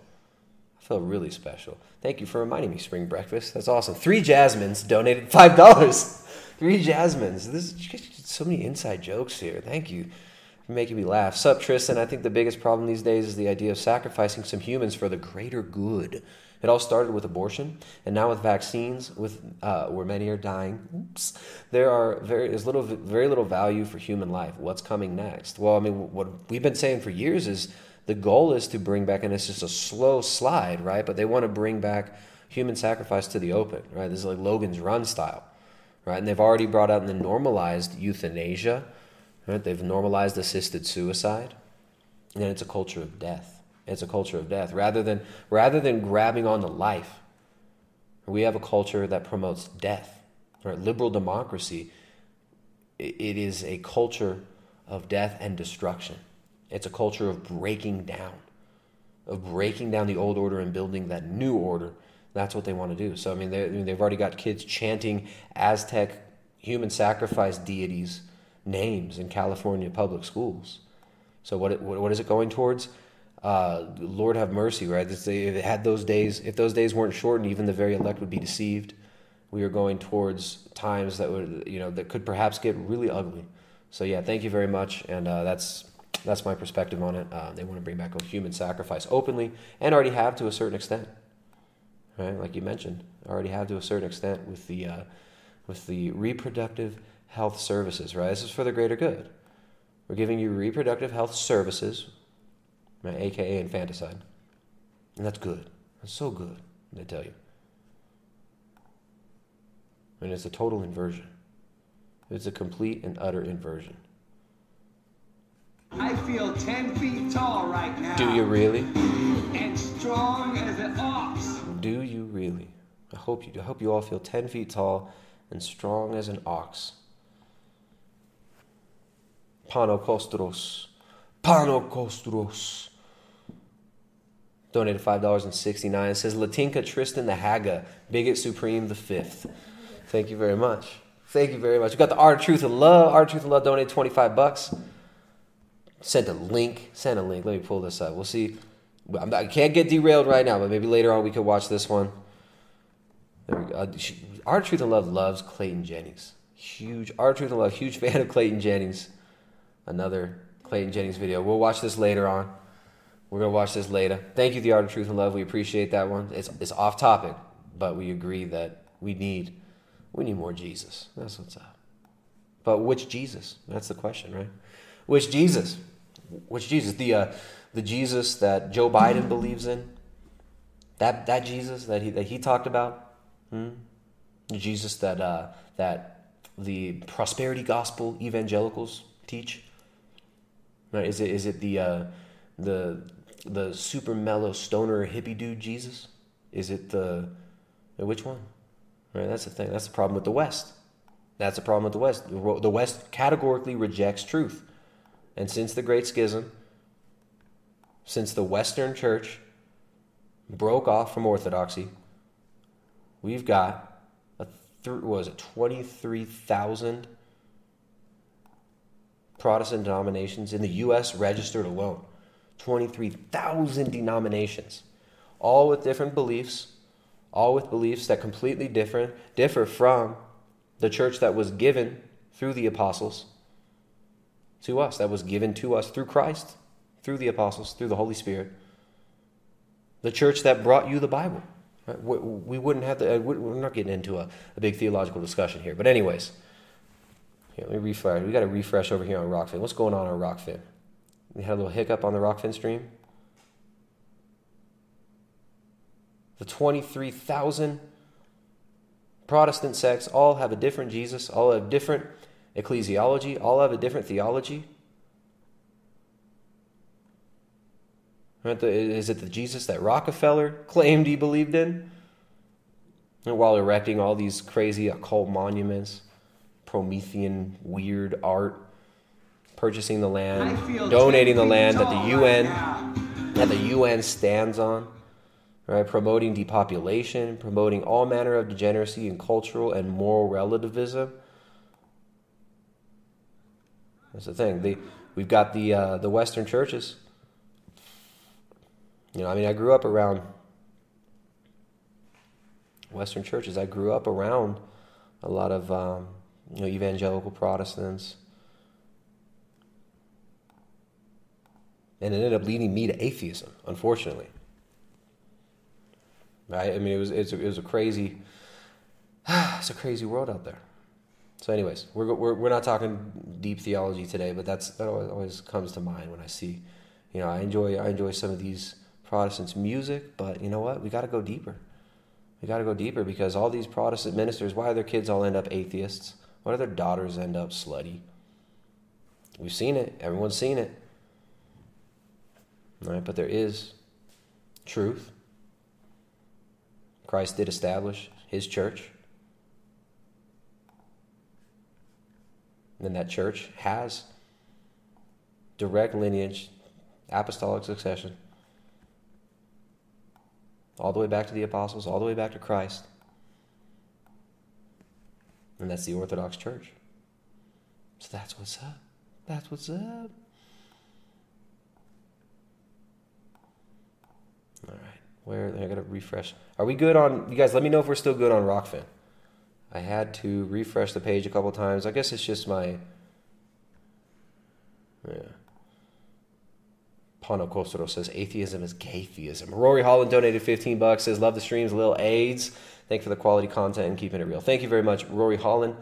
I feel really special. Thank you for reminding me, Spring Breakfast. That's awesome. Three Jasmines donated five dollars. Three Jasmines. This is so many inside jokes here. Thank you for making me laugh. Sup, Tristan? I think the biggest problem these days is the idea of sacrificing some humans for the greater good. It all started with abortion, and now with vaccines, with uh, where many are dying. Oops. There are very there's little very little value for human life. What's coming next? Well, I mean, what we've been saying for years is the goal is to bring back, and it's just a slow slide, right? But they want to bring back human sacrifice to the open, right? This is like Logan's Run style, right? And they've already brought out and then normalized euthanasia, right? They've normalized assisted suicide, and it's a culture of death. It's a culture of death. Rather than rather than grabbing onto life, we have a culture that promotes death. Right? Liberal democracy, it is a culture of death and destruction. It's a culture of breaking down, of breaking down the old order and building that new order. That's what they want to do. So I mean, they, I mean they've already got kids chanting Aztec human sacrifice deities names in California public schools. So what what is it going towards? Uh, Lord have mercy, right? If it had those days, if those days weren't shortened, even the very elect would be deceived. We are going towards times that would, you know, that could perhaps get really ugly. So yeah, thank you very much, and uh, that's that's my perspective on it. Uh, they want to bring back a human sacrifice openly, and already have to a certain extent, right? Like you mentioned, already have to a certain extent with the uh, with the reproductive health services, right? This is for the greater good. We're giving you reproductive health services? Aka infanticide. And that's good. That's so good, they tell you. And it's a total inversion. It's a complete and utter inversion. I feel 10 feet tall right now. Do you really? And strong as an ox. Do you really? I hope you do. I hope you all feel 10 feet tall and strong as an ox. Panokostros. Panokostros. Donated five dollars and sixty nine. It says Latinka Tristan the Haga, Bigot Supreme the Fifth. Thank you very much. Thank you very much. We got the Art of Truth and Love. Art of Truth and Love donated 25 bucks. Sent a link. Sent a link. Let me pull this up. We'll see. I can't get derailed right now, but maybe later on we could watch this one. There we go. Uh, Art of Truth and Love loves Clayton Jennings. Huge Art of Truth and Love, huge fan of Clayton Jennings. Another Clayton Jennings video. We'll watch this later on. We're gonna watch this later. Thank you, The Art of Truth and Love. We appreciate that one. It's it's off topic, but we agree that we need we need more Jesus. That's what's up. But which Jesus? That's the question, right? Which Jesus? Which Jesus? The uh, the Jesus that Joe Biden believes in? That that Jesus that he that he talked about? Hmm? Jesus that uh, that the prosperity gospel evangelicals teach? Right? Is it is it the uh, the the super mellow stoner hippie dude Jesus? Is it the which one? Right, that's the thing. That's the problem with the West. That's the problem with the West. The West categorically rejects truth. And since the Great Schism, since the Western Church broke off from Orthodoxy, we've got a th- was it twenty three thousand Protestant denominations in the U.S. registered alone. Twenty three thousand denominations, all with different beliefs, all with beliefs that completely different differ from the church that was given through the apostles to us, that was given to us through Christ, through the apostles, through the Holy Spirit. The church that brought you the Bible. We wouldn't have to, uh, we're not getting into a, a big theological discussion here. But, anyways, here, let me refresh. We got to refresh over here on Rokfin. What's going on on Rokfin? We had a little hiccup on the Rokfin stream. The 23,000 Protestant sects all have a different Jesus, all have different ecclesiology, all have a different theology. Is it the Jesus that Rockefeller claimed he believed in? And while erecting all these crazy occult monuments, Promethean weird art, purchasing the land, donating the land that the UN right that the UN stands on, right? Promoting depopulation, promoting all manner of degeneracy and cultural and moral relativism. That's the thing. They, we've got the uh, the Western churches. You know, I mean, I grew up around Western churches. I grew up around a lot of um, you know evangelical Protestants, and it ended up leading me to atheism. Unfortunately, right? I mean, it was it's a, it was a crazy it's a crazy world out there. So, anyways, we're, we're we're not talking deep theology today, but that's that always, comes to mind when I see, you know, I enjoy I enjoy some of these Protestants' music, but you know what? We got to go deeper. We got to go deeper because all these Protestant ministers, why do their kids all end up atheists? Why do their daughters end up slutty? We've seen it. Everyone's seen it. Right, but there is truth. Christ did establish his church. And that church has direct lineage, apostolic succession, all the way back to the apostles, all the way back to Christ. And that's the Orthodox Church. So that's what's up. That's what's up. All right. Where I gotta refresh. Are we good on you guys? Let me know if we're still good on Rokfin. I had to refresh the page a couple times. I guess it's just my yeah. Pano Costero says atheism is gaytheism. Rory Holland donated 15 bucks. Says love the streams, Lil AIDS. Thank you for the quality content and keeping it real. Thank you very much, Rory Holland.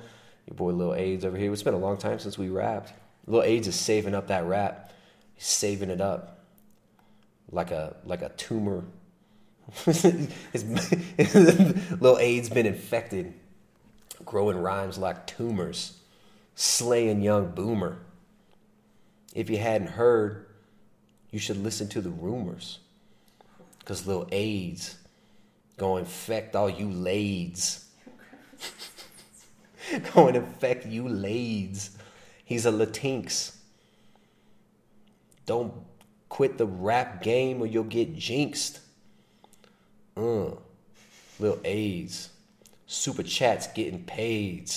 Your boy Lil AIDS over here. It's been a long time since we rapped. Lil AIDS is saving up that rap. He's saving it up like a like a tumor. his, Lil AIDS been infected, growing rhymes like tumors, slaying young boomer. If you hadn't heard, you should listen to the rumors. Because Lil AIDS gonna infect all you lades. gonna infect you lades. He's a Latinx. Don't quit the rap game or you'll get jinxed. Uh, Lil AIDS. Super chats getting paid.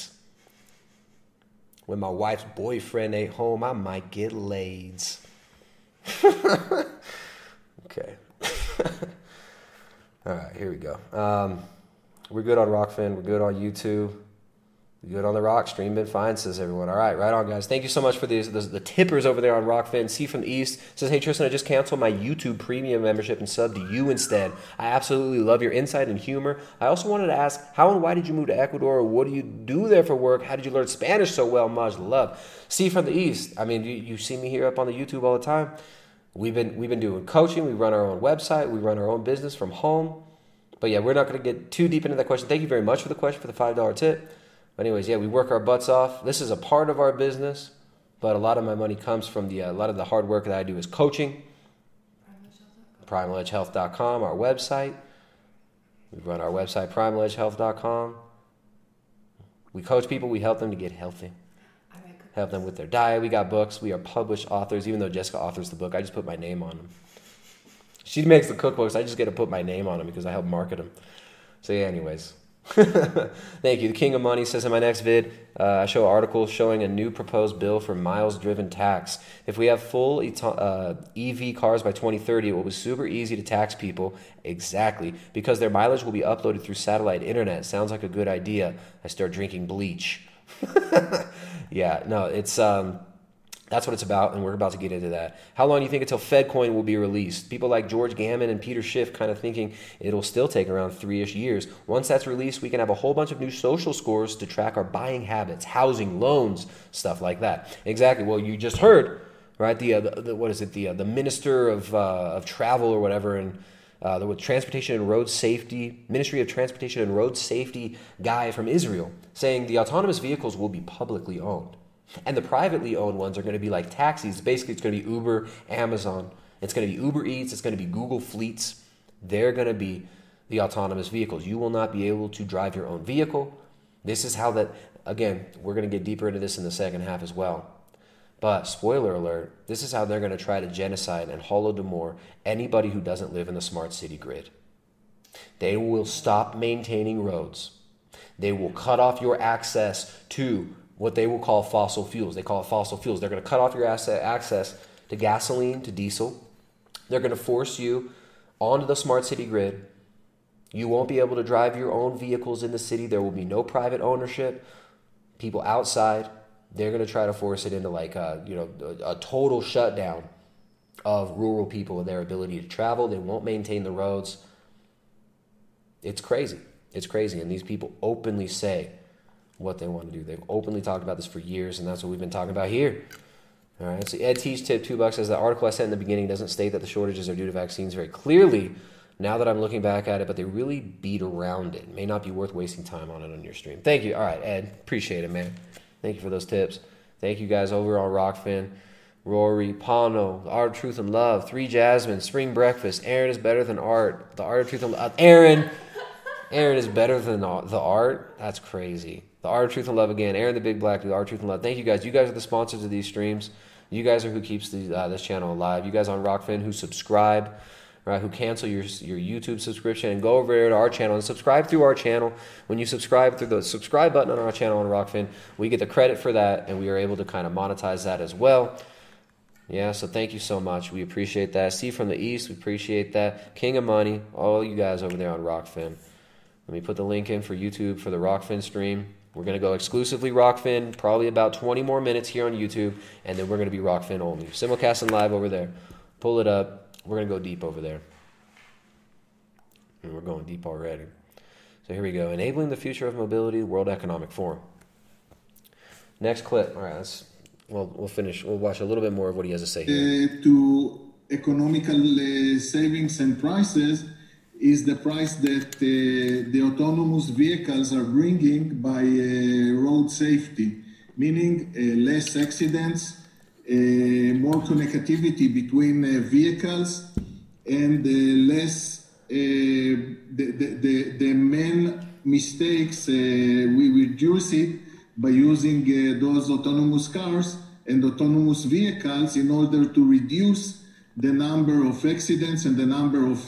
When my wife's boyfriend ain't home, I might get laids. okay. All right, here we go. Um, We're good on Rokfin. We're good on YouTube. Good on the Rock. Stream been fine, says everyone. All right, right on, guys. Thank you so much for these, the, tippers over there on Rokfin. C from East says, Hey, Tristan, I just canceled my YouTube premium membership and sub to you instead. I absolutely love your insight and humor. I also wanted to ask, how and why did you move to Ecuador? What do you do there for work? How did you learn Spanish so well? Much love. C from the East. I mean, you, you see me here up on the YouTube all the time. We've been we've been doing coaching. We run our own website. We run our own business from home. But yeah, we're not going to get too deep into that question. Thank you very much for the question for the five dollar tip. But anyways, yeah, we work our butts off. This is a part of our business, but a lot of my money comes from the uh, a lot of the hard work that I do is coaching. PrimaledgeHealth.com, our website. We run our website, PrimaledgeHealth.com. We coach people. We help them to get healthy. Help them with their diet. We got books. We are published authors. Even though Jessica authors the book, I just put my name on them. She makes the cookbooks. I just get to put my name on them because I help market them. So yeah, anyways. Thank you. The King of Money says in my next vid, uh, I show articles showing a new proposed bill for miles driven tax. If we have full uh, EV cars by 2030, it will be super easy to tax people. Exactly. Because their mileage will be uploaded through satellite internet. Sounds like a good idea. I start drinking bleach. yeah, no, it's. Um, that's what it's about, and we're about to get into that. How long do you think until FedCoin will be released? People like George Gammon and Peter Schiff kind of thinking it'll still take around three ish years. Once that's released, we can have a whole bunch of new social scores to track our buying habits, housing, loans, stuff like that. Exactly. Well, you just heard, right? The, uh, the, the what is it? The uh, the minister of uh, of travel or whatever, and uh, the with transportation and road safety ministry of transportation and road safety guy from Israel saying the autonomous vehicles will be publicly owned. And the privately owned ones are going to be like taxis. Basically, it's going to be Uber, Amazon. It's going to be Uber Eats. It's going to be Google Fleets. They're going to be the autonomous vehicles. You will not be able to drive your own vehicle. This is how that, again, we're going to get deeper into this in the second half as well. But spoiler alert, this is how they're going to try to genocide and hollow holodomor anybody who doesn't live in the smart city grid. They will stop maintaining roads. They will cut off your access to what they will call fossil fuels. They call it fossil fuels. They're going to cut off your asset access to gasoline, to diesel. They're going to force you onto the smart city grid. You won't be able to drive your own vehicles in the city. There will be no private ownership. People outside, they're going to try to force it into like a, you know, a, a total shutdown of rural people and their ability to travel. They won't maintain the roads. It's crazy. It's crazy. And these people openly say what they want to do. They've openly talked about this for years, and that's what we've been talking about here. All right. So Ed Teach tip two bucks says the article I sent in the beginning doesn't state that the shortages are due to vaccines very clearly. Now that I'm looking back at it, but they really beat around it. May not be worth wasting time on it on your stream. Thank you. All right, Ed. Appreciate it, man. Thank you for those tips. Thank you guys over on Rokfin. Rory, Pano, The Art of Truth and Love, Three Jasmine, Spring Breakfast, Aaron is better than art. The Art of Truth and Love. Uh, Aaron! Aaron is better than the art? That's crazy. The Art of Truth and Love again. Aaron the Big Black, The Art of Truth and Love. Thank you guys. You guys are the sponsors of these streams. You guys are who keeps uh, this channel alive. You guys on Rokfin who subscribe, right? Who cancel your your YouTube subscription and go over there to our channel and subscribe through our channel. When you subscribe through the subscribe button on our channel on Rokfin, we get the credit for that, and we are able to kind of monetize that as well. Yeah, so thank you so much. We appreciate that. See from the East, we appreciate that. King of Money, all you guys over there on Rokfin. Let me put the link in for YouTube for the Rokfin stream. We're going to go exclusively Rokfin, probably about 20 more minutes here on YouTube, and then we're going to be Rokfin only. Simulcasting live over there. Pull it up. We're going to go deep over there. And we're going deep already. So here we go. Enabling the Future of Mobility, World Economic Forum. Next clip. All right, let's, well, we'll finish. We'll watch a little bit more of what he has to say here. uh, to economical uh, savings and prices is the price that uh, the autonomous vehicles are bringing by uh, road safety, meaning uh, less accidents, uh, more connectivity between uh, vehicles, and uh, less the, the, the, the main mistakes. We reduce it by using those autonomous cars and autonomous vehicles in order to reduce the number of accidents and the number of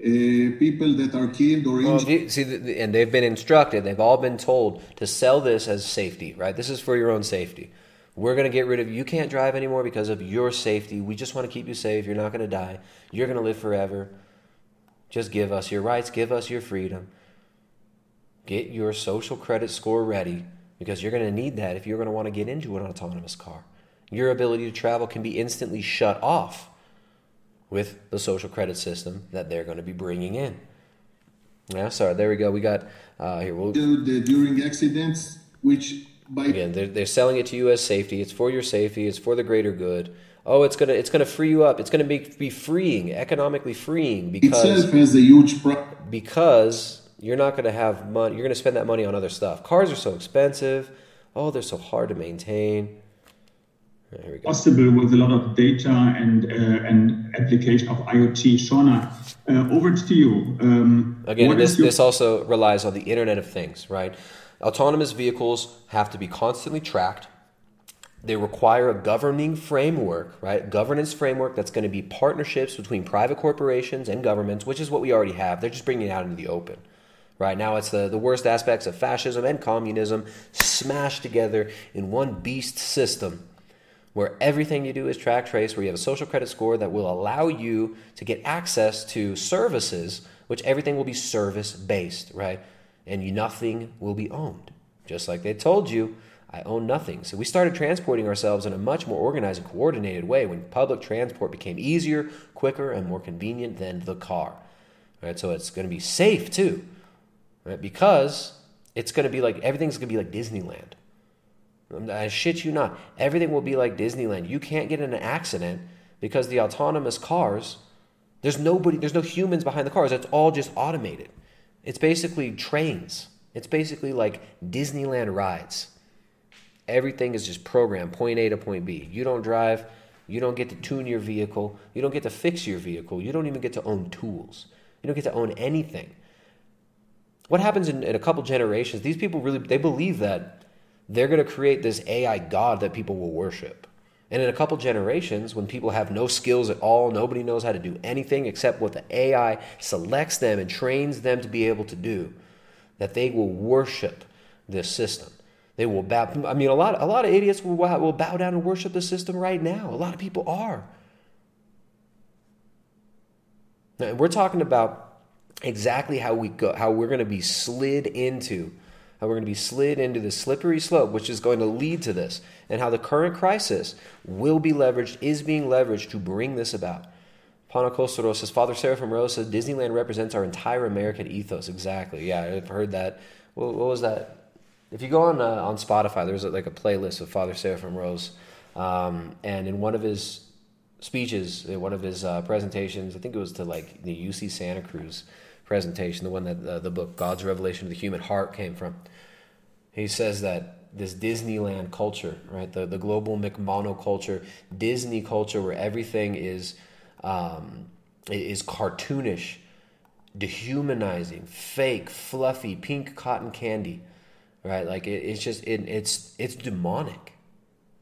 Uh, people that are killed or Well, injured. the- see, the- and they've been instructed, they've all been told to sell this as safety, right? This is for your own safety. We're going to get rid of you can't drive anymore because of your safety. We just want to keep you safe. You're not going to die. You're going to live forever. Just give us your rights, give us your freedom. get your social credit score ready because you're going to need that if you're going to want to get into an autonomous car. Your ability to travel can be instantly shut off with the social credit system that they're going to be bringing in. Yeah, sorry, there we go. We got uh, here. We'll, Do the, during accidents, which by again, they're, they're selling it to you as safety. It's for your safety. It's for the greater good. Oh, it's gonna it's gonna free you up. It's gonna be be freeing, economically freeing because itself has a huge pro- because you're not going to have money. You're going to spend that money on other stuff. Cars are so expensive. Oh, they're so hard to maintain. Right, Here we go. Possible with a lot of data and uh, and application of IoT. Shauna, uh, over to you. Um, Again, this, your- this also relies on the Internet of Things, right? Autonomous vehicles have to be constantly tracked. They require a governing framework, right? Governance framework that's going to be partnerships between private corporations and governments, which is what we already have. They're just bringing it out into the open. Right now, it's the, the worst aspects of fascism and communism smashed together in one beast system where everything you do is track trace, where you have a social credit score that will allow you to get access to services, which everything will be service based, right? And nothing will be owned. Just like they told you, I own nothing. So we started transporting ourselves in a much more organized and coordinated way when public transport became easier, quicker, and more convenient than the car. Right? So it's going to be safe too, right? Because it's going to be like everything's going to be like Disneyland. I shit you not. Everything will be like Disneyland. You can't get in an accident because the autonomous cars, there's nobody, there's no humans behind the cars. It's all just automated. It's basically trains. It's basically like Disneyland rides. Everything is just programmed, point A to point B. You don't drive, you don't get to tune your vehicle, you don't get to fix your vehicle, you don't even get to own tools. You don't get to own anything. What happens in, in a couple generations, these people really they believe that they're going to create this AI god that people will worship. And in a couple generations, when people have no skills at all, nobody knows how to do anything except what the AI selects them and trains them to be able to do, that they will worship this system. They will bow. I mean, a lot, a lot of idiots will, will bow down and worship the system right now. A lot of people are. Now, we're talking about exactly how we go, how we're going to be slid into, how we're going to be slid into the slippery slope, which is going to lead to this, and how the current crisis will be leveraged, is being leveraged to bring this about. Pana Kostoro says, Father Seraphim Rose says, Disneyland represents our entire American ethos. Exactly. Yeah, I've heard that. What, what was that? If you go on uh, on Spotify, there's like a playlist of Father Seraphim Rose, um, and in one of his speeches, in one of his uh, presentations, I think it was to like the UC Santa Cruz presentation, the one that uh, the book God's Revelation of the Human Heart came from. He says that this Disneyland culture, right, the the global McMono culture, Disney culture, where everything is um, is cartoonish, dehumanizing, fake, fluffy, pink cotton candy right? Like it, it's just it, it's it's demonic,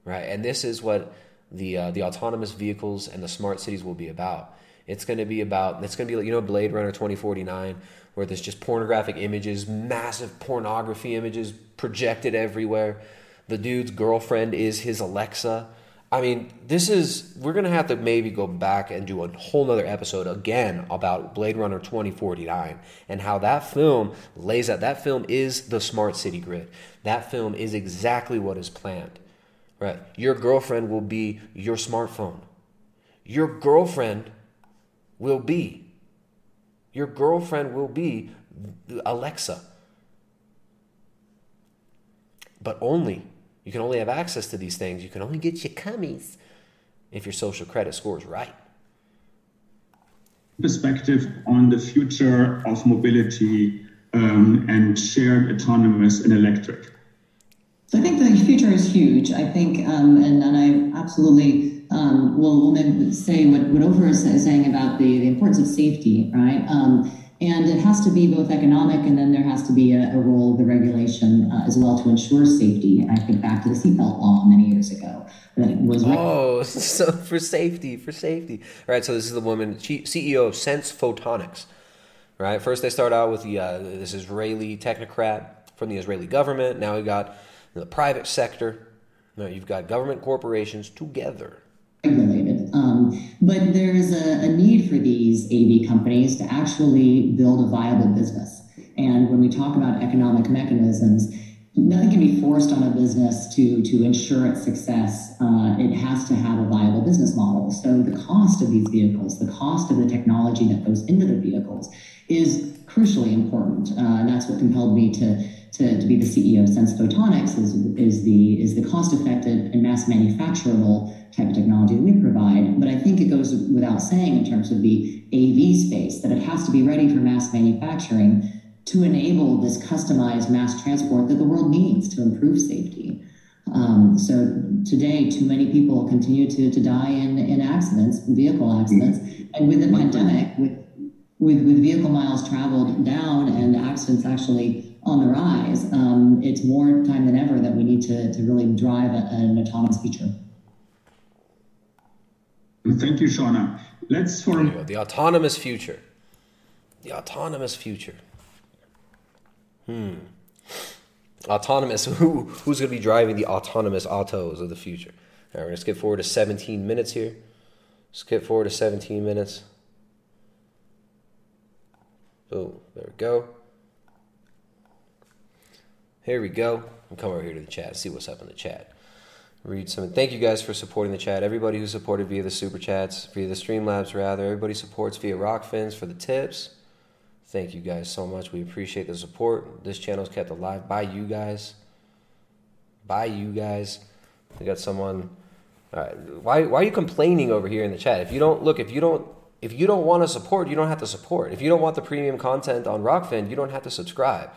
right? And this is what the uh, the autonomous vehicles and the smart cities will be about. It's going to be about it's going to be like you know Blade Runner twenty forty nine, where there's just pornographic images, massive pornography images projected everywhere. The dude's girlfriend is his Alexa. I mean, this is we're gonna have to maybe go back and do a whole nother episode again about Blade Runner 2049 and how that film lays out that film is the smart city grid. That film is exactly what is planned. Right. Your girlfriend will be your smartphone. Your girlfriend will be. Your girlfriend will be Alexa. But only you can only have access to these things. You can only get your cummies if your social credit score is right. perspective on the future of mobility um, and shared autonomous and electric? So I think the future is huge. I think, um, and, and I absolutely um, will maybe say what, what Ofer is saying about the, the importance of safety, right? Um, and it has to be both economic and then there has to be a, a role of the regulation uh, as well to ensure safety. I think back to the seatbelt law many years ago that was. Oh, so for safety, for safety. All right, so this is the woman, she- CEO of Sense Photonics. Right, first they start out with the uh, this Israeli technocrat from the Israeli government. Now we got the private sector. Now you've got government corporations together. But there's a, a need for these AV companies to actually build a viable business. And when we talk about economic mechanisms, nothing can be forced on a business to to ensure its success. Uh, it has to have a viable business model. So the cost of these vehicles, the cost of the technology that goes into the vehicles, is crucially important. Uh, and that's what compelled me to. To, to be the CEO of Sense Photonics is, is the is the cost effective and mass manufacturable type of technology that we provide. But I think it goes without saying in terms of the AV space that it has to be ready for mass manufacturing to enable this customized mass transport that the world needs to improve safety. Um, so today, too many people continue to, to die in, in accidents, vehicle accidents. And with the pandemic, with, with, with vehicle miles traveled down and accidents actually on the rise, um, it's more time than ever that we need to, to really drive a, an autonomous future. Thank you, Shauna. Let's for you. The autonomous future. The autonomous future. Hmm. Autonomous. Who who's going to be driving the autonomous autos of the future? All right, we're going to skip forward to 17 minutes here. Skip forward to 17 minutes. Boom. There we go. Here we go. I'll come over here to the chat. See what's up in the chat. Read some. Thank you guys for supporting the chat. Everybody who supported via the super chats, via the Streamlabs rather. Everybody supports via Rokfins for the tips. Thank you guys so much. We appreciate the support. This channel is kept alive by you guys. By you guys. We got someone. All right. Why why are you complaining over here in the chat? If you don't look, if you don't if you don't want to support, you don't have to support. If you don't want the premium content on Rokfin, you don't have to subscribe.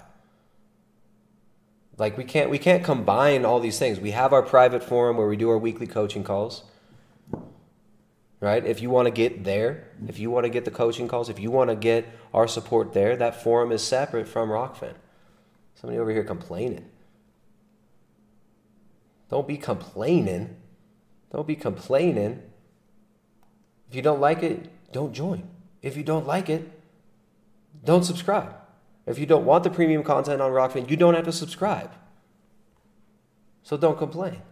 Like we can't we can't combine all these things. We have our private forum where we do our weekly coaching calls. Right? If you want to get there, if you want to get the coaching calls, if you want to get our support there, that forum is separate from Rokfin. Somebody over here complaining. Don't be complaining. Don't be complaining. If you don't like it, don't join. If you don't like it, don't subscribe. If you don't want the premium content on Rokfin, you don't have to subscribe. So don't complain.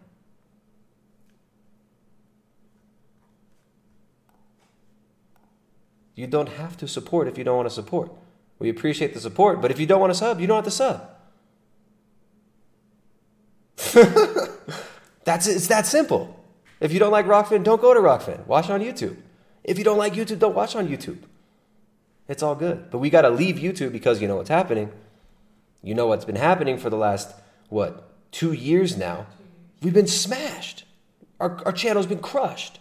You don't have to support if you don't want to support. We appreciate the support, but if you don't want to sub, you don't have to sub. That's it. It's that simple. If you don't like Rokfin, don't go to Rokfin. Watch on YouTube. If you don't like YouTube, don't watch on YouTube. It's all good. But we got to leave YouTube because you know what's happening. You know what's been happening for the last, what, two years now? We've been smashed. Our, our channel's been crushed.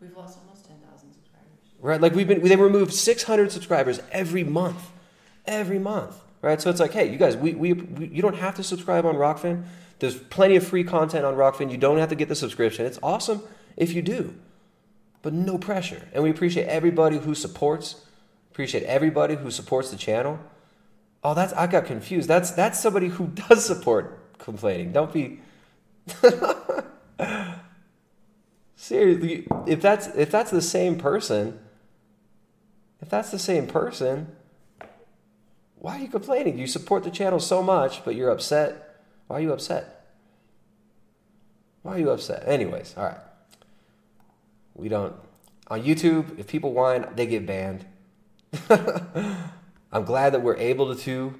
We've lost almost 10,000 subscribers. Right? Like we've been, they removed 600 subscribers every month. Every month. Right? So it's like, hey, you guys, we, we, we you don't have to subscribe on Rokfin. There's plenty of free content on Rokfin. You don't have to get the subscription. It's awesome if you do, but no pressure. And we appreciate everybody who supports. Appreciate everybody who supports the channel. Oh, that's I got confused. That's that's somebody who does support complaining. Don't be seriously. If that's if that's the same person, if that's the same person, why are you complaining? You support the channel so much, but you're upset. Why are you upset? Why are you upset? Anyways, all right. We don't on YouTube. If people whine, they get banned. I'm glad that we're able to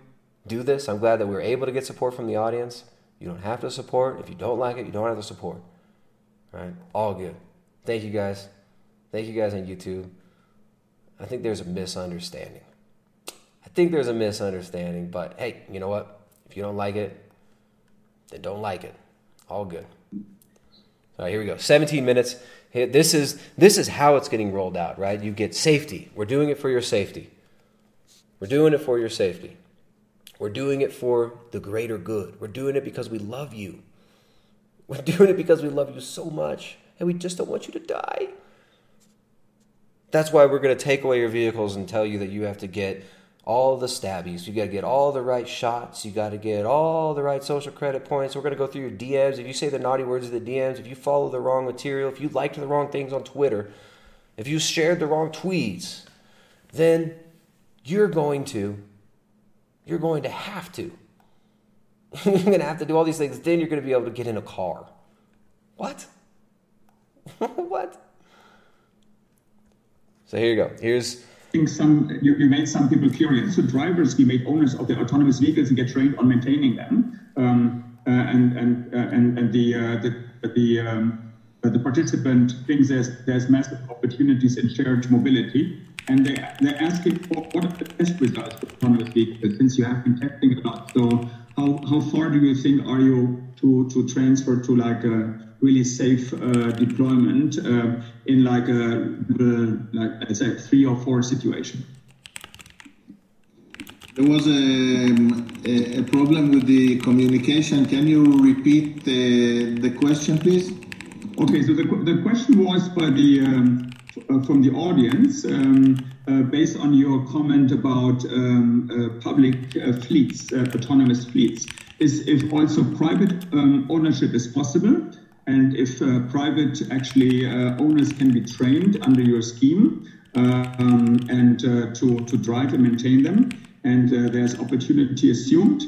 do this. I'm glad that we're able to get support from the audience. You don't have to support. If you don't like it, you don't have to support. All right? All good. Thank you guys. Thank you guys on YouTube. I think there's a misunderstanding. I think there's a misunderstanding, but hey, you know what? If you don't like it, then don't like it. All good. All right, here we go. 17 minutes. This is this is how it's getting rolled out, right? You get safety. We're doing it for your safety. We're doing it for your safety. We're doing it for the greater good. We're doing it because we love you. We're doing it because we love you so much and we just don't want you to die. That's why we're going to take away your vehicles and tell you that you have to get all the stabbies. You got to get all the right shots. You got to get all the right social credit points. We're going to go through your DMs. If you say the naughty words of the DMs, if you follow the wrong material, if you liked the wrong things on Twitter, if you shared the wrong tweets, then you're going to you're going to have to. you're going to have to do all these things. Then you're going to be able to get in a car. What? what? So here you go. Here's think some you, you made some people curious. So drivers be made owners of the autonomous vehicles and get trained on maintaining them. Um, uh, and and uh, and and the uh, the the um, uh, the participant thinks there's there's massive opportunities in shared mobility. And they, they're asking for what are the test results for autonomous vehicles since you have been testing a lot. So how, how far do you think are you to, to transfer to like a really safe uh, deployment uh, in like a uh, like let's say three or four situation? There was a, a, a problem with the communication. Can you repeat the, the question, please? Okay, so the, the question was by the um, uh, from the audience um, uh, based on your comment about um, uh, public uh, fleets, uh, autonomous fleets, is if also private um, ownership is possible, and if uh, private actually uh, owners can be trained under your scheme um, and uh, to to drive and maintain them, and there's opportunity assumed.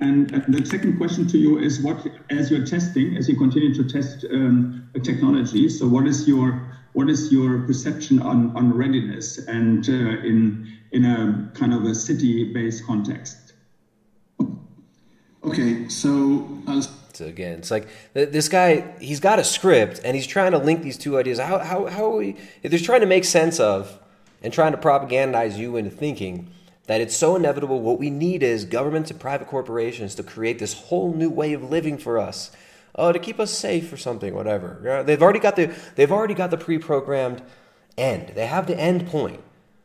And, the second question to you is what, as you're testing, as you continue to test um, technology, so what is your what is your perception on, on readiness and uh, in in a kind of a city-based context? Okay, so I'll So again, it's like this guy. He's got a script, and he's trying to link these two ideas. How how how are we? If they're trying to make sense of, and trying to propagandize you into thinking that it's so inevitable. What we need is governments and private corporations to create this whole new way of living for us. Oh, to keep us safe or something, whatever. They've already got the they've already got the pre-programmed end. They have the end point,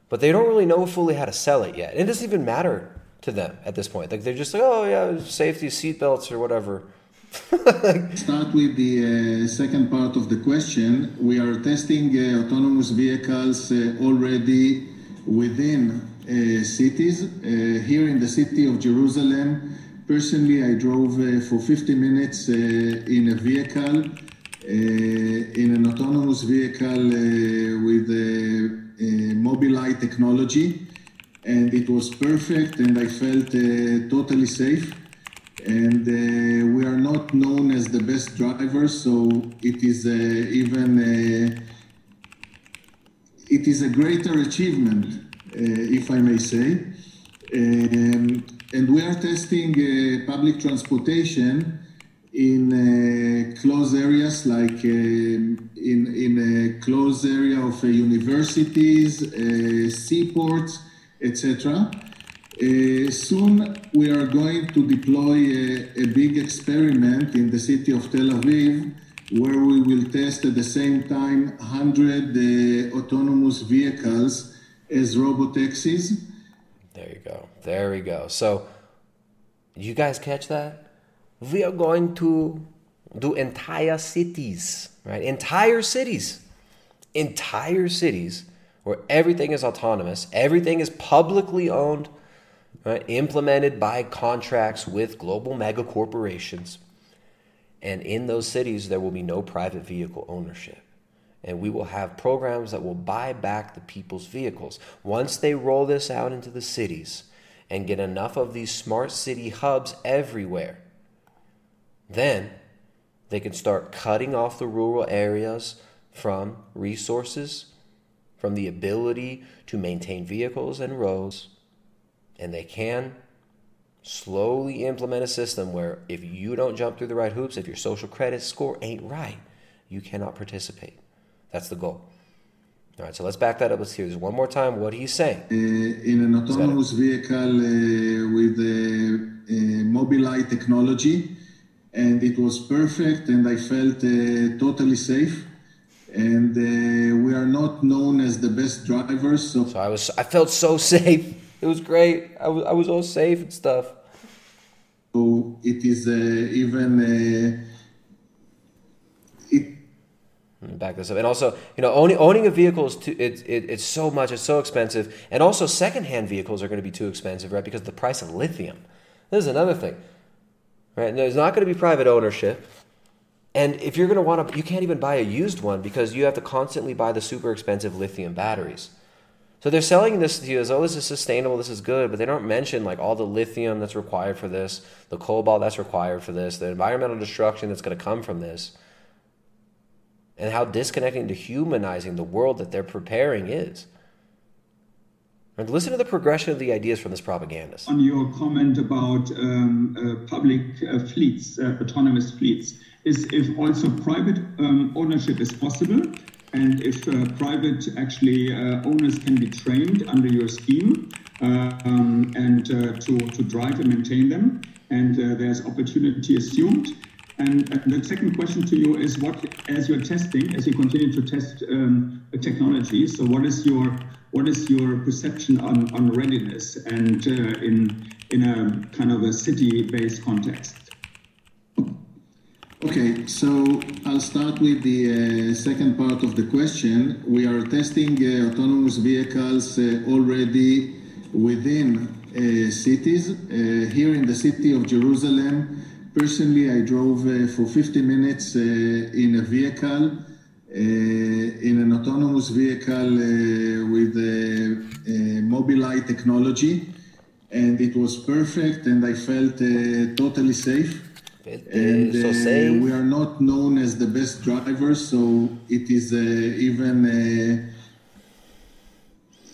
but they don't really know fully how to sell it yet. It doesn't even matter to them at this point. Like they're just like, oh yeah, safety, seatbelts or whatever. Start with the uh, second part of the question. We are testing uh, autonomous vehicles uh, already within uh, cities. Uh, here in the city of Jerusalem, personally, I drove uh, for 50 minutes in a vehicle, in an autonomous vehicle with Mobileye technology, and it was perfect, and I felt totally safe and uh, we are not known as the best drivers, so it is uh, even uh, it is a greater achievement, uh, if I may say. Um, and we are testing uh, public transportation in closed areas like um in in a closed area of universities, seaports, etc. Uh, soon we are going to deploy a, a big experiment in the city of Tel Aviv where we will test at the same time 100 uh, autonomous vehicles as robotaxis. There you go. There we go. So, you guys catch that? We are going to do entire cities, right? Entire cities. Entire cities where everything is autonomous, everything is publicly owned, right? implemented by contracts with global mega corporations. And in those cities, there will be no private vehicle ownership. And we will have programs that will buy back the people's vehicles. Once they roll this out into the cities and get enough of these smart city hubs everywhere, then they can start cutting off the rural areas from resources, from the ability to maintain vehicles and roads, and they can slowly implement a system where if you don't jump through the right hoops, if your social credit score ain't right, you cannot participate. That's the goal. All right, so let's back that up. Let's hear this one more time what he's saying. Uh, in an autonomous vehicle uh, with uh, uh, Mobileye technology, and it was perfect, and I felt uh, totally safe. And uh, we are not known as the best drivers, so, So I was I felt so safe. It was great. I was I was all safe and stuff. so it is uh, even uh, it Let me back this up. And also, you know, owning owning a vehicle is too it, it, it's so much, it's so expensive. And also secondhand vehicles are going to be too expensive, right? Because of the price of lithium. This is another thing. Right? And there's not going to be private ownership. And if you're going to want to you can't even buy a used one because you have to constantly buy the super expensive lithium batteries. So they're selling this to you as, oh, this is sustainable, this is good, but they don't mention like all the lithium that's required for this, the cobalt that's required for this, the environmental destruction that's going to come from this, and how disconnecting, dehumanizing the world that they're preparing is. And listen to the progression of the ideas from this propagandist. on your comment about um, uh, public uh, fleets, uh, autonomous fleets, is if also private um, ownership is possible, and if uh, private actually uh, owners can be trained under your scheme um, and uh, to, to drive and maintain them, and uh, there's opportunity assumed. And, the second question to you is what, as you're testing, as you continue to test um, technology, so what is your what is your perception on, on readiness and uh, in in a kind of a city-based context? Okay, so I'll start with the uh, second part of the question. We are testing uh, autonomous vehicles uh, already within uh, cities. Uh, here in the city of Jerusalem, personally, I drove uh, for 50 minutes in a vehicle, in an autonomous vehicle with Mobileye technology, and it was perfect, and I felt totally safe. And so uh, safe. we are not known as the best drivers, so it is uh, even uh,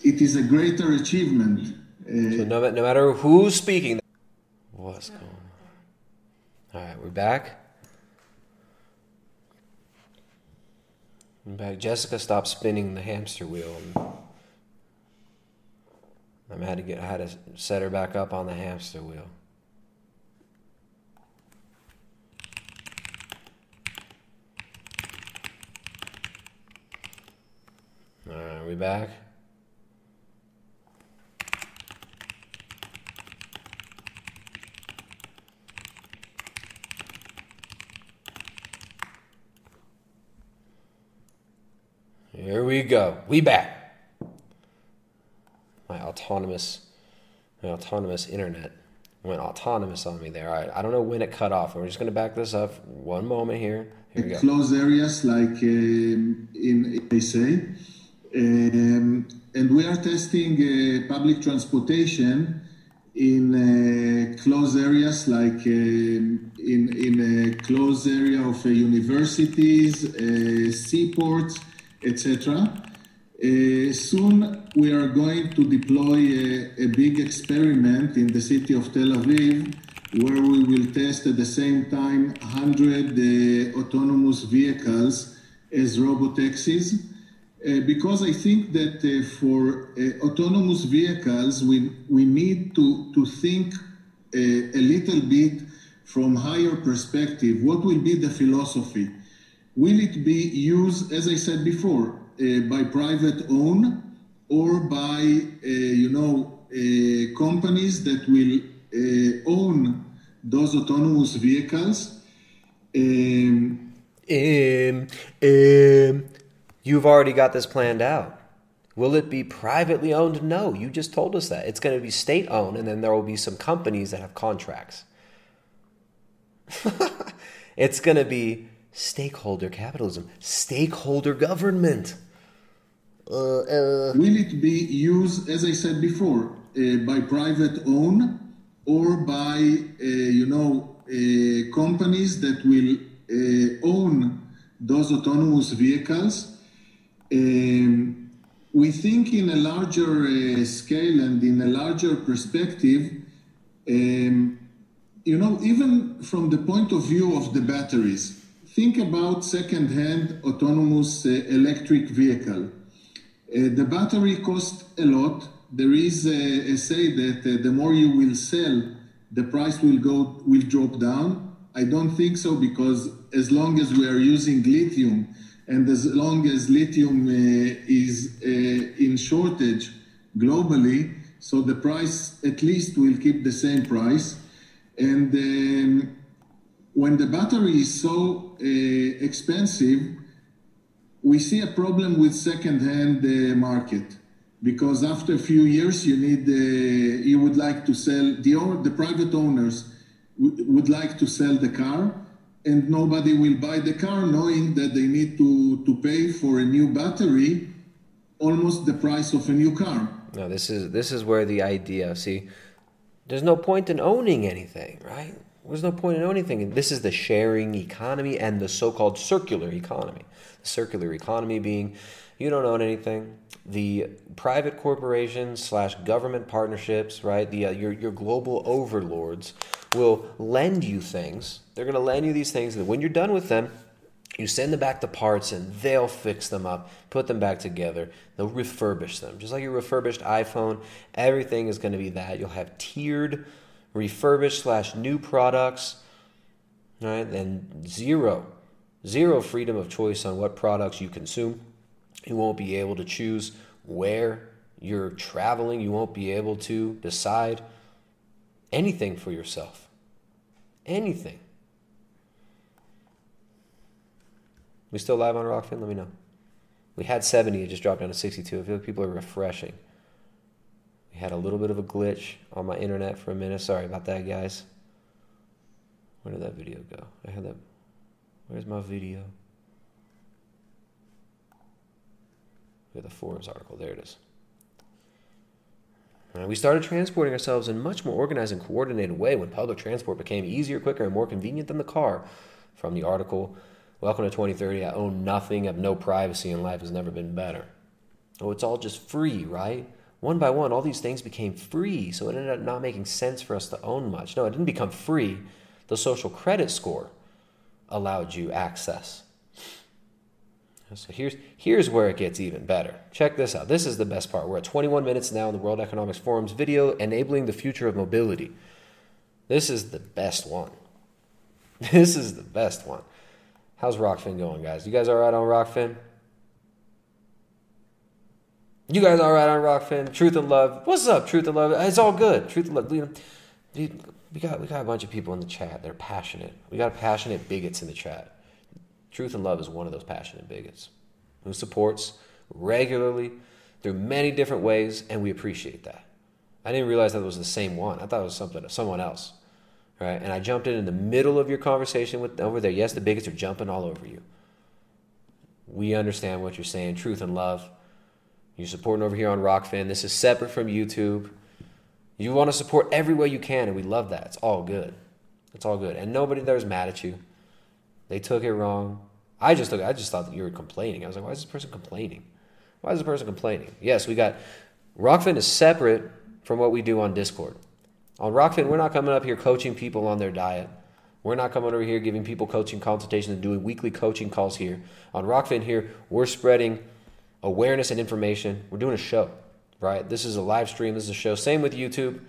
it is a greater achievement. So no, no matter who's speaking, what's going on? All right, we're back. Back. Jessica stopped spinning the hamster wheel. And I had to get. I had to set her back up on the hamster wheel. Right, we back. Here we go. We back. My autonomous, my autonomous internet went autonomous on me there. All right, I don't know when it cut off. We're just gonna back this up. One moment here. Here we go. closed areas like um, in SA. Um, and we are testing uh, public transportation in uh, closed areas like um, in, in a closed area of uh, universities, uh, seaports, etc. Uh, soon we are going to deploy a, a big experiment in the city of Tel Aviv where we will test at the same time 100 uh, autonomous vehicles as robotaxis. Uh, because I think that uh, for uh, autonomous vehicles, we, we need to, to think uh, a little bit from higher perspective. What will be the philosophy? Will it be used, as I said before, uh, by private own or by, uh, you know, companies that will own those autonomous vehicles? Um, Um, um, you've already got this planned out. Will it be privately owned? No, you just told us that. It's going to be state owned, and then there will be some companies that have contracts. it's going to be stakeholder capitalism, stakeholder government. Uh, uh. Will it be used, as I said before, uh, by private own or by, uh, you know, uh, companies that will uh, own those autonomous vehicles? Um, we think in a larger uh, scale and in a larger perspective, um, you know, even from the point of view of the batteries, think about second-hand autonomous uh, electric vehicle. Uh, the battery costs a lot. There is a, a say that uh, the more you will sell, the price will go will drop down. I don't think so because as long as we are using lithium, and as long as lithium uh, is uh, in shortage globally, so the price at least will keep the same price. And um, when the battery is so uh, expensive, we see a problem with second-hand uh, market because after a few years you need uh, you would like to sell the the private owners would like to sell the car and nobody will buy the car knowing that they need to, to pay for a new battery almost the price of a new car No, this is this is where the idea. See, there's no point in owning anything, right? There's no point in owning anything. This is the sharing economy and the so-called circular economy. The circular economy being, you don't own anything. the private corporations slash government partnerships, right? The uh, your your global overlords will lend you things. They're going to lend you these things, and when you're done with them, you send them back the parts, and they'll fix them up, put them back together. They'll refurbish them, just like your refurbished iPhone. Everything is going to be that. You'll have tiered, refurbished slash new products, right? And zero, zero freedom of choice on what products you consume. You won't be able to choose where you're traveling. You won't be able to decide anything for yourself. Anything. We still live on Rokfin? Let me know. We had 70, it just dropped down to 62. I feel like people are refreshing. We had a little bit of a glitch on my internet for a minute. Sorry about that, guys. Where did that video go? I had that. Where's my video? Look at the Forbes article. There it is. We started transporting ourselves in much more organized and coordinated way when public transport became easier, quicker, and more convenient than the car. From the article, Welcome to 2030. I own nothing, have no privacy, and life has never been better. Oh, it's all just free, right? One by one, all these things became free, so it ended up not making sense for us to own much. No, it didn't become free. The social credit score allowed you access. So here's here's where it gets even better. Check this out. This is the best part. We're at 21 minutes now in the World Economics Forum's video enabling the future of mobility. This is the best one. This is the best one. How's Rokfin going, guys? You guys all right on Rokfin? You guys all right on Rokfin? Truth and love. What's up, Truth and love? Uh, it's all good. Truth and love. We got we got a bunch of people in the chat. They're passionate. We got passionate bigots in the chat. Truth and love is one of those passionate bigots who supports regularly through many different ways, and we appreciate that. I didn't realize that was the same one. I thought it was something someone else, right? And I jumped in in the middle of your conversation with over there. Yes, the bigots are jumping all over you. We understand what you're saying. Truth and love. You're supporting over here on Rokfin. This is separate from YouTube. You want to support every way you can, and we love that. It's all good. It's all good. And nobody there's mad at you. They took it wrong. I just I just thought that you were complaining. I was like, why is this person complaining? Why is this person complaining? Yes, we got Rokfin is separate from what we do on Discord. On Rokfin, we're not coming up here coaching people on their diet. We're not coming over here giving people coaching consultations and doing weekly coaching calls here. On Rokfin here, we're spreading awareness and information. We're doing a show, right? This is a live stream. This is a show. Same with YouTube.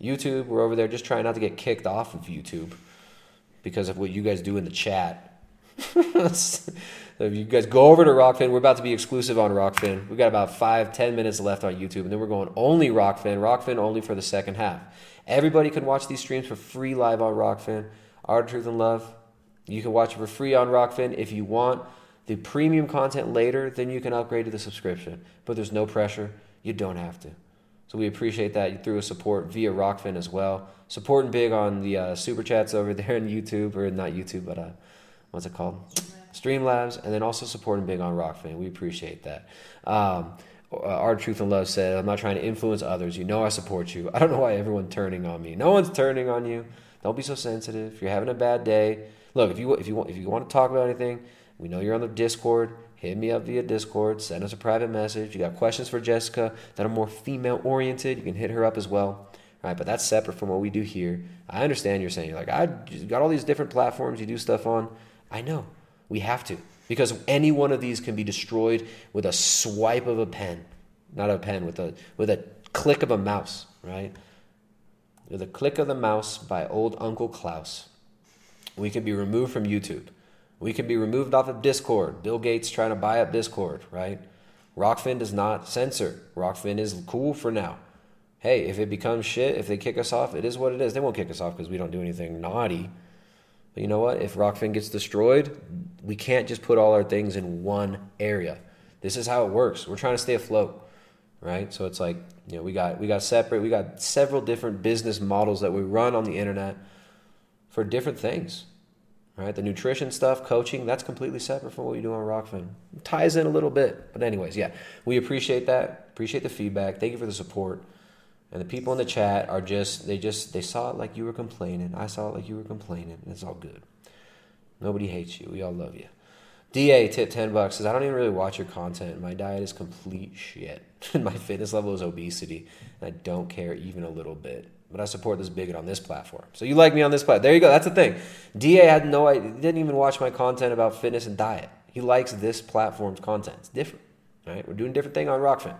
YouTube, we're over there just trying not to get kicked off of YouTube because of what you guys do in the chat. So if you guys go over to Rokfin, we're about to be exclusive on Rokfin. We've got about five, ten minutes left on YouTube, and then we're going only Rokfin, Rokfin only for the second half. Everybody can watch these streams for free live on Rokfin. Art, Truth, and Love. You can watch it for free on Rokfin. If you want the premium content later, then you can upgrade to the subscription. But there's no pressure. You don't have to. So we appreciate that you threw a support via Rokfin as well. Supporting big on the uh, super chats over there on YouTube, or not YouTube, but uh, what's it called? Streamlabs, and then also supporting big on Rokfin. We appreciate that. Um, uh, Our Truth and Love said, I'm not trying to influence others. You know I support you. I don't know why everyone's turning on me. No one's turning on you. Don't be so sensitive. If you're having a bad day, look, if you if you want if you want to talk about anything, we know you're on the Discord. Hit me up via Discord. Send us a private message. You got questions for Jessica that are more female oriented. You can hit her up as well. Right, but that's separate from what we do here. I understand you're saying you're like I got all these different platforms you do stuff on. I know we have to because any one of these can be destroyed with a swipe of a pen, not a pen with a with a click of a mouse, right? With a click of the mouse by old Uncle Klaus, we can be removed from YouTube. We can be removed off of Discord. Bill Gates trying to buy up Discord, right? Rokfin does not censor. Rokfin is cool for now. Hey, if it becomes shit, if they kick us off, it is what it is. They won't kick us off because we don't do anything naughty. But you know what? If Rokfin gets destroyed, we can't just put all our things in one area. This is how it works. We're trying to stay afloat, right? So it's like, you know, we got we got separate, we got several different business models that we run on the internet for different things. Right? The nutrition stuff, coaching, that's completely separate from what we do on Rokfin. It ties in a little bit. But anyways, yeah. We appreciate that. Appreciate the feedback. Thank you for the support. And the people in the chat are just they just they saw it like you were complaining. I saw it like you were complaining. And it's all good. Nobody hates you. We all love you. Da tip ten bucks says I don't even really watch your content. My diet is complete shit. my fitness level is obesity, and I don't care even a little bit. But I support this bigot on this platform. So you like me on this platform? There you go. That's the thing. Da had no idea. Didn't even watch my content about fitness and diet. He likes this platform's content. It's different, right? We're doing a different thing on Rokfin.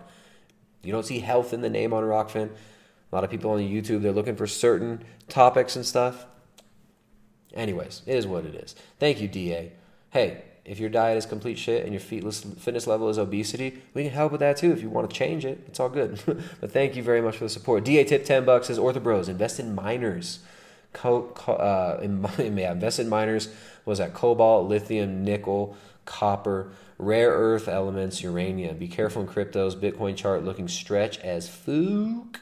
You don't see health in the name on Rokfin. A lot of people on YouTube they're looking for certain topics and stuff. Anyways, it is what it is. Thank you, DA. Hey, if your diet is complete shit and your fitness level is obesity, we can help with that too. If you want to change it, it's all good. but thank you very much for the support. DA tip ten bucks says Ortho Bros invest in miners. Co, co, uh, in, yeah, invest in miners was that cobalt, lithium, nickel, copper, rare earth elements, uranium. Be careful in cryptos. Bitcoin chart looking stretch as fook.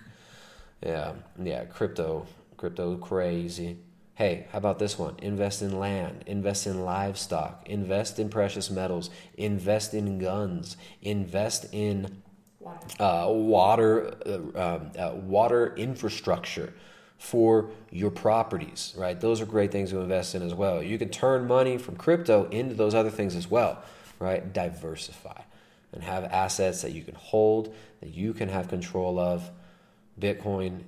Yeah, yeah, crypto, crypto crazy. Hey, how about this one? Invest in land, invest in livestock, invest in precious metals, invest in guns, invest in uh, water, uh, um, uh, water infrastructure for your properties. Right, those are great things to invest in as well. You can turn money from crypto into those other things as well. Right, diversify and have assets that you can hold, that you can have control of. Bitcoin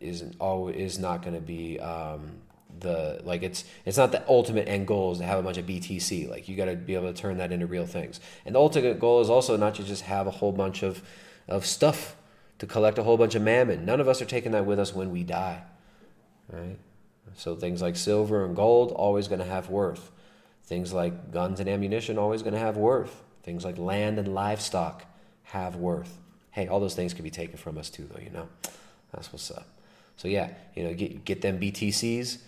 isn't always is not going to be um, the like it's it's not the ultimate end goal is to have a bunch of BTC. Like you got to be able to turn that into real things. And the ultimate goal is also not to just have a whole bunch of of stuff to collect a whole bunch of mammon. None of us are taking that with us when we die, right? So things like silver and gold always going to have worth. Things like guns and ammunition always going to have worth. Things like land and livestock have worth. Hey, all those things can be taken from us too, though. You know, that's what's up. So yeah, you know, get get them BTCs,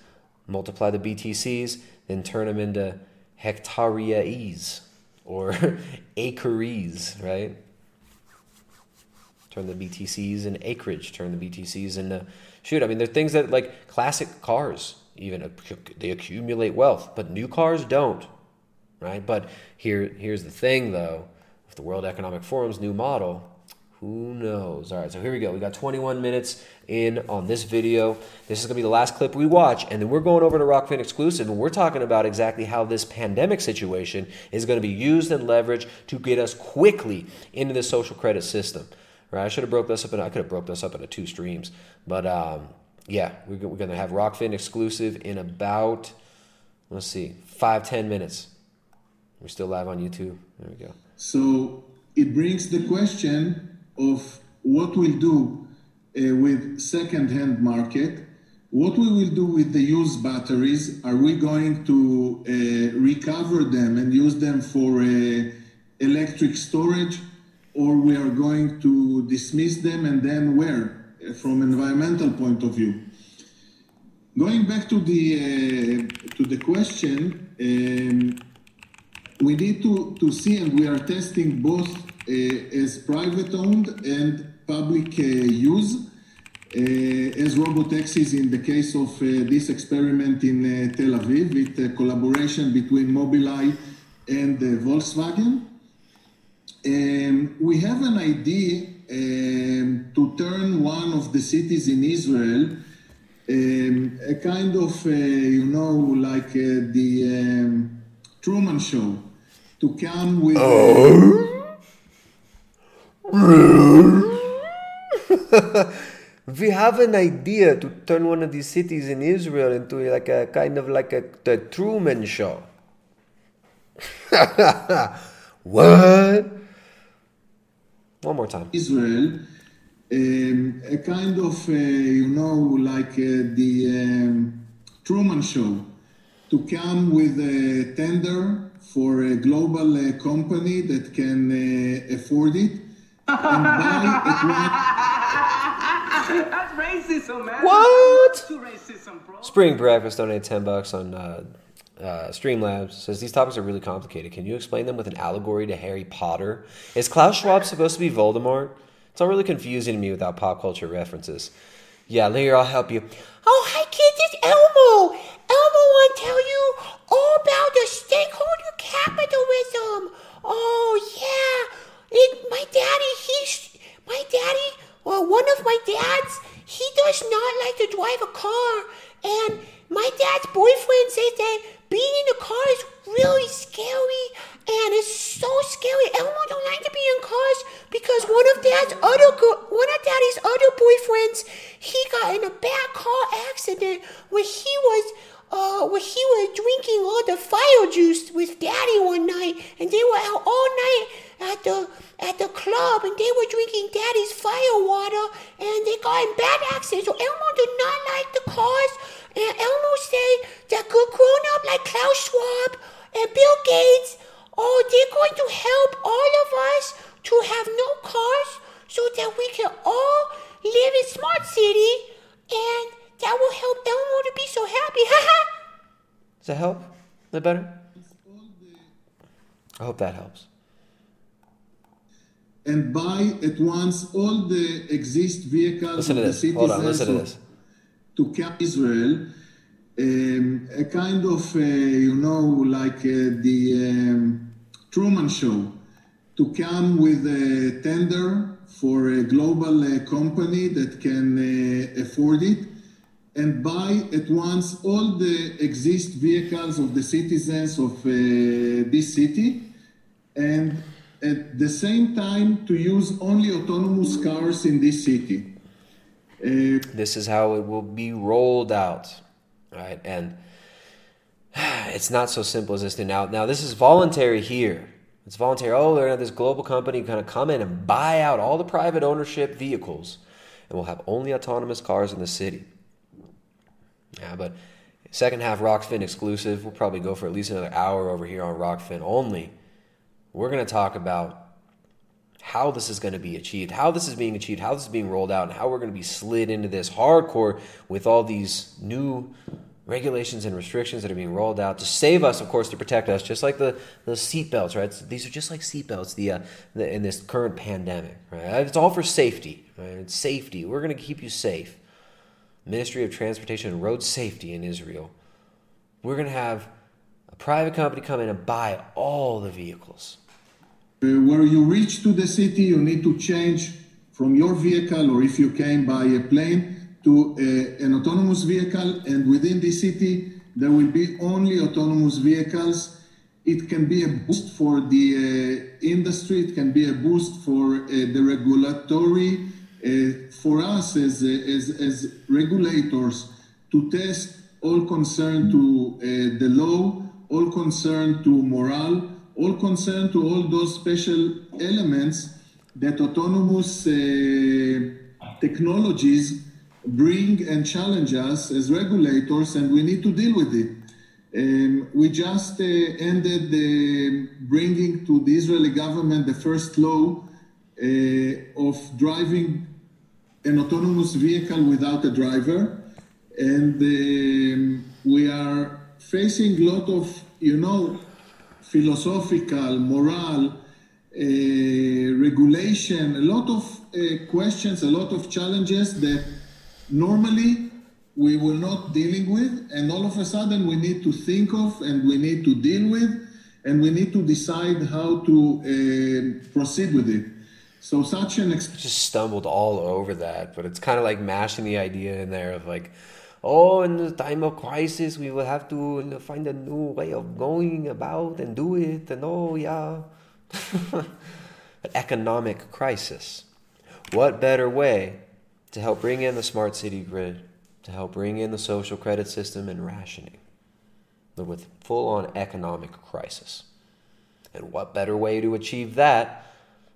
multiply the BTCs, then turn them into hectareas or acres, right? Turn the BTCs into acreage. Turn the BTCs into shoot. I mean, they're things that like classic cars even they accumulate wealth, but new cars don't, right? But here here's the thing though, with the World Economic Forum's new model, who knows? All right, so here we go. We got 21 minutes in on this video. This is going to be the last clip we watch, and then we're going over to Rokfin Exclusive, and we're talking about exactly how this pandemic situation is going to be used and leveraged to get us quickly into the social credit system. Right? I should have broke this up, and I could have broke this up into two streams, but um, yeah, we're, going to have Rokfin Exclusive in about let's see, five ten minutes. We're still live on YouTube. There we go. So it brings the question of what we'll do uh, with second-hand market. What we will do with the used batteries? Are we going to uh, recover them and use them for uh, electric storage, or we are going to dismiss them and then where, from environmental point of view? Going back to the uh, to the question. Um, we need to, to see, and we are testing both uh, as private owned and public uh, use, uh, as robotaxis in the case of uh, this experiment in uh, Tel Aviv with collaboration between Mobileye and Volkswagen. Um, we have an idea um, to turn one of the cities in Israel um, a kind of, uh, you know, like uh, the um, Truman Show, to come with. we have an idea to turn one of these cities in Israel into like a kind of like a the Truman Show. what? One more time. Israel, um, a kind of, uh, you know, like uh, the um, Truman Show, to come with a tender for a global uh, company that can uh, afford it and buy at one That's racism, man. What? To racism, bro. Spring Breakfast donated 10 bucks on uh, Streamlabs. Says these topics are really complicated. Can you explain them with an allegory to Harry Potter? Is Klaus Schwab supposed to be Voldemort? It's all really confusing to me without pop culture references. Yeah, Lear, I'll help you. Oh, hi kids, it's Elmo. Elmo want to tell you all about the stakeholder capitalism. Oh yeah, it, my daddy, he's my daddy. Well, one of my dads, he does not like to drive a car, and my dad's boyfriend says that being in a car is really scary, and it's so scary. Elmo don't like to be in cars because one of Dad's other one of Daddy's other boyfriends, he got in a bad car accident where he was uh, where he was drinking all the fire juice with Daddy one night, and they were out all night at the at the club, and they were drinking Daddy's fire water, and they got in bad accident. So Elmo did not like the cars, and Elmo said that good grown up like Klaus Schwab and Bill Gates, oh, they're going to help all of us to have no cars, so that we can all live in smart city, and that will help Elmo to be so happy. Does that help? Is that better? I hope that helps. and buy at once all the exist vehicles Listen to of the this. Hold on, listen to this. To come Israel, um, a kind of, uh, you know, like uh, the um, Truman Show, to come with a tender for a global uh, company that can uh, afford it and buy at once all the exist vehicles of the citizens of uh, this city and at the same time to use only autonomous cars in this city. Uh, This is how it will be rolled out, right? And it's not so simple as this. Now, now this is voluntary here. It's voluntary. Oh, they're gonna have this global company kind of come in and buy out all the private ownership vehicles, and we'll have only autonomous cars in the city. Yeah, but second half Rokfin exclusive. We'll probably go for at least another hour over here on Rokfin only. We're gonna talk about how this is going to be achieved, how this is being achieved, how this is being rolled out, and how we're going to be slid into this hardcore with all these new regulations and restrictions that are being rolled out to save us, of course, to protect us, just like the, the seatbelts, right? These are just like seatbelts the, uh, the, in this current pandemic, right? It's all for safety, right? It's safety. We're going to keep you safe. Ministry of Transportation and Road Safety in Israel. We're going to have a private company come in and buy all the vehicles. Uh, where you reach to the city, you need to change from your vehicle, or if you came by a plane, to uh, an autonomous vehicle. And within the city, there will be only autonomous vehicles. It can be a boost for the uh, industry. It can be a boost for uh, the regulatory. Uh, for us as, uh, as as regulators to test all concern to the law, all concern to morale, all concerned to all those special elements that autonomous uh, technologies bring and challenge us as regulators, and we need to deal with it. Um, we just uh, ended uh, bringing to the Israeli government the first law uh, of driving an autonomous vehicle without a driver, and um, we are facing a lot of, you know, philosophical, moral, uh, regulation, a lot of uh, questions, a lot of challenges that normally we were not dealing with, and all of a sudden we need to think of and we need to deal with, and we need to decide how to uh, proceed with it. So such an ex- just stumbled all over that, but it's kind of like mashing the idea in there of like, oh, in the time of crisis, we will have to find a new way of going about and do it, and oh, yeah. An economic crisis. What better way to help bring in the smart city grid, to help bring in the social credit system and rationing, with full on economic crisis? And what better way to achieve that?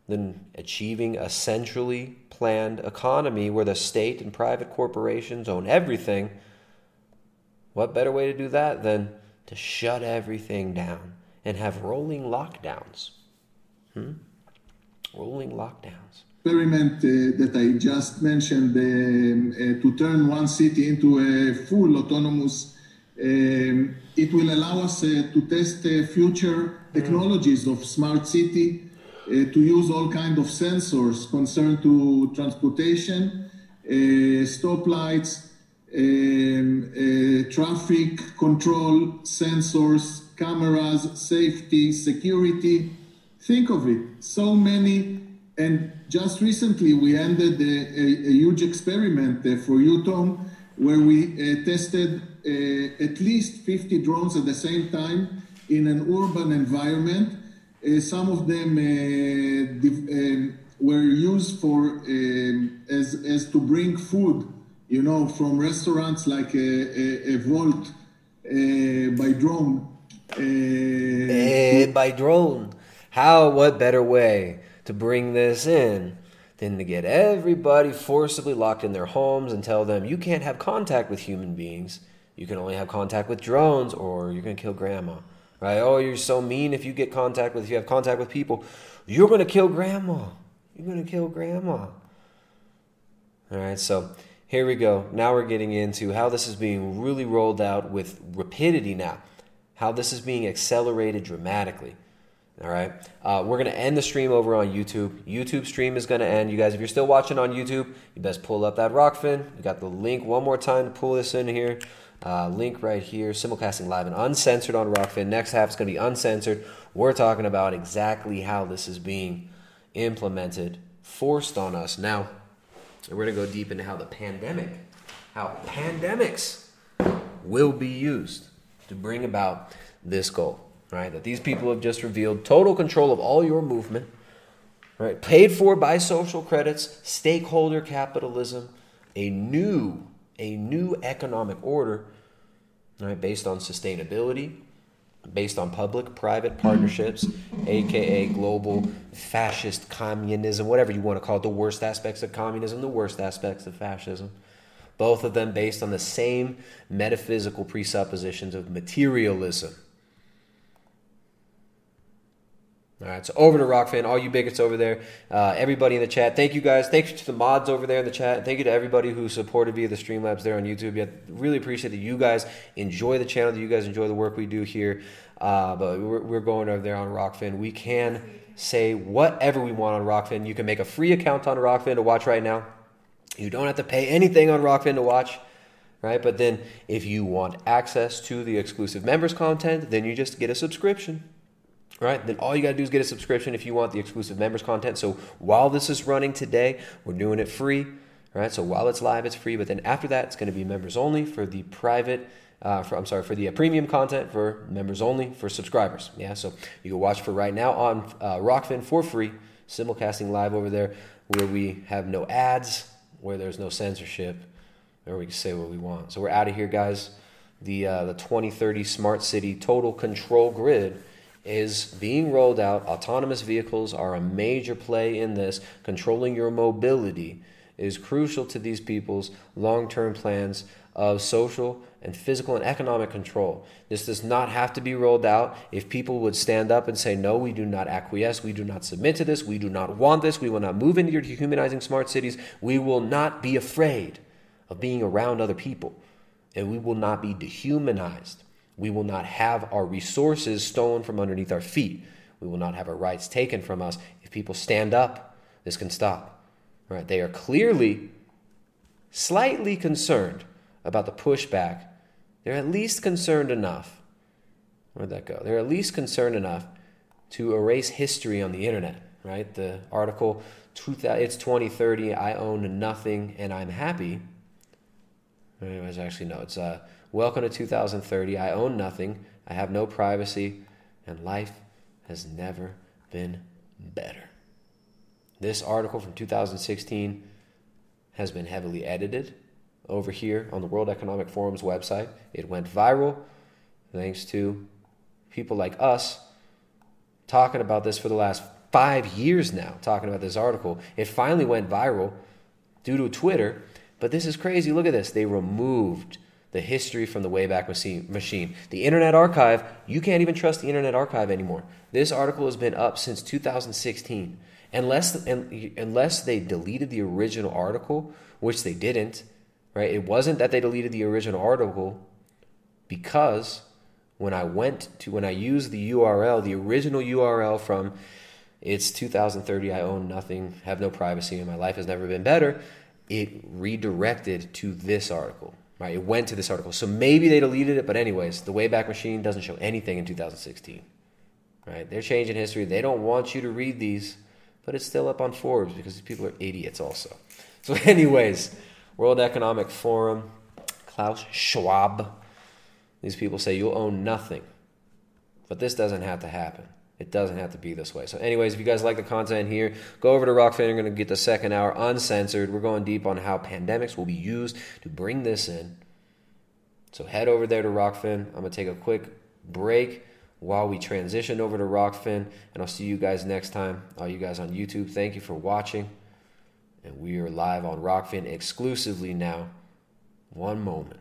Than achieving a centrally planned economy where the state and private corporations own everything. What better way to do that than to shut everything down and have rolling lockdowns? Hmm? Rolling lockdowns. experiment uh, that I just mentioned um, uh, to turn one city into a full autonomous, um, it will allow us uh, to test uh, future technologies of smart city, uh, to use all kind of sensors concerned to transportation, uh, stoplights, um, uh, traffic control sensors, cameras, safety, security. Think of it. So many. And just recently, we ended a, a, a huge experiment uh, for UTM, where we uh, tested uh, at least 50 drones at the same time in an urban environment Uh, some of them uh, um, were used for um, as as to bring food, you know, from restaurants like a, a, a uh, by drone. Uh, Eh, by drone. How, what better way to bring this in than to get everybody forcibly locked in their homes and tell them you can't have contact with human beings. You can only have contact with drones or you're going to kill grandma. Right? Oh, you're so mean if you get contact with, if you have contact with people, you're going to kill grandma. You're going to kill grandma. All right, so here we go. Now we're getting into how this is being really rolled out with rapidity now, how this is being accelerated dramatically. All right, uh, we're going to end the stream over on YouTube. YouTube stream is going to end. You guys, if you're still watching on YouTube, you best pull up that Rokfin. We got the link one more time to pull this in here. Uh, link right here, simulcasting live and uncensored on Rokfin. Next half is going to be uncensored. We're talking about exactly how this is being implemented, forced on us. Now, we're going to go deep into how the pandemic, how pandemics will be used to bring about this goal, right? That these people have just revealed total control of all your movement, right? Paid for by social credits, stakeholder capitalism, a new, a new economic order, right? Based on sustainability, based on public private partnerships, aka global fascist communism, whatever you want to call it, the worst aspects of communism, the worst aspects of fascism. Both of them based on the same metaphysical presuppositions of materialism. All right, so over to Rokfin, all you bigots over there, uh, everybody in the chat. Thank you guys. Thank you to the mods over there in the chat. Thank you to everybody who supported via the Streamlabs there on YouTube. Yeah, really appreciate that you guys enjoy the channel, that you guys enjoy the work we do here. Uh, but we're, we're going over there on Rokfin. We can say whatever we want on Rokfin. You can make a free account on Rokfin to watch right now. You don't have to pay anything on Rokfin to watch right? But then if you want access to the exclusive members content, then you just get a subscription. Right? Then all you got to do is get a subscription if you want the exclusive members content. So while this is running today, we're doing it free. Right? So while it's live, it's free. But then after that, it's going to be members only for the private. Uh, for, I'm sorry for the uh, premium content for members only for subscribers. Yeah, so you can watch for right now on uh, Rokfin for free, simulcasting live over there, where we have no ads, where there's no censorship, or we can say what we want. So we're out of here, guys. The uh, the 2030 smart city total control grid is being rolled out. Autonomous vehicles are a major play in this. Controlling your mobility is crucial to these people's long-term plans of social and physical and economic control. This does not have to be rolled out. If people would stand up and say, no, we do not acquiesce, we do not submit to this, we do not want this, we will not move into your dehumanizing smart cities, we will not be afraid of being around other people, and we will not be dehumanized. We will not have our resources stolen from underneath our feet. We will not have our rights taken from us. If people stand up, this can stop. Right? They are clearly slightly concerned about the pushback. They're at least concerned enough. Where'd that go? They're at least concerned enough to erase history on the internet, right? The article, it's 2030, I own nothing and I'm happy. Anyways, actually, no, it's uh, welcome to 2030. I own nothing, I have no privacy, and life has never been better. This article from 2016 has been heavily edited over here on the World Economic Forum's website. It went viral thanks to people like us talking about this for the last five years now, talking about this article. It finally went viral due to Twitter, but this is crazy. Look at this. They removed the history from the Wayback Machine. The Internet Archive, you can't even trust the Internet Archive anymore. This article has been up since 2016. Unless, unless they deleted the original article, which they didn't, right? It wasn't that they deleted the original article because when I went to, when I used the URL, the original URL from it's 2030, I own nothing, have no privacy, and my life has never been better, it redirected to this article, right? It went to this article. So maybe they deleted it, but anyways, the Wayback Machine doesn't show anything in 2016, right? They're changing history. They don't want you to read these, but it's still up on Forbes because these people are idiots also. So anyways, World Economic Forum, Klaus Schwab, these people say you'll own nothing. But this doesn't have to happen. It doesn't have to be this way. So, anyways, if you guys like the content here, go over to Rokfin. You're going to get the second hour uncensored. We're going deep on how pandemics will be used to bring this in. So, head over there to Rokfin. I'm going to take a quick break while we transition over to Rokfin, and I'll see you guys next time. All you guys on YouTube, thank you for watching. And we are live on Rokfin exclusively now. One moment.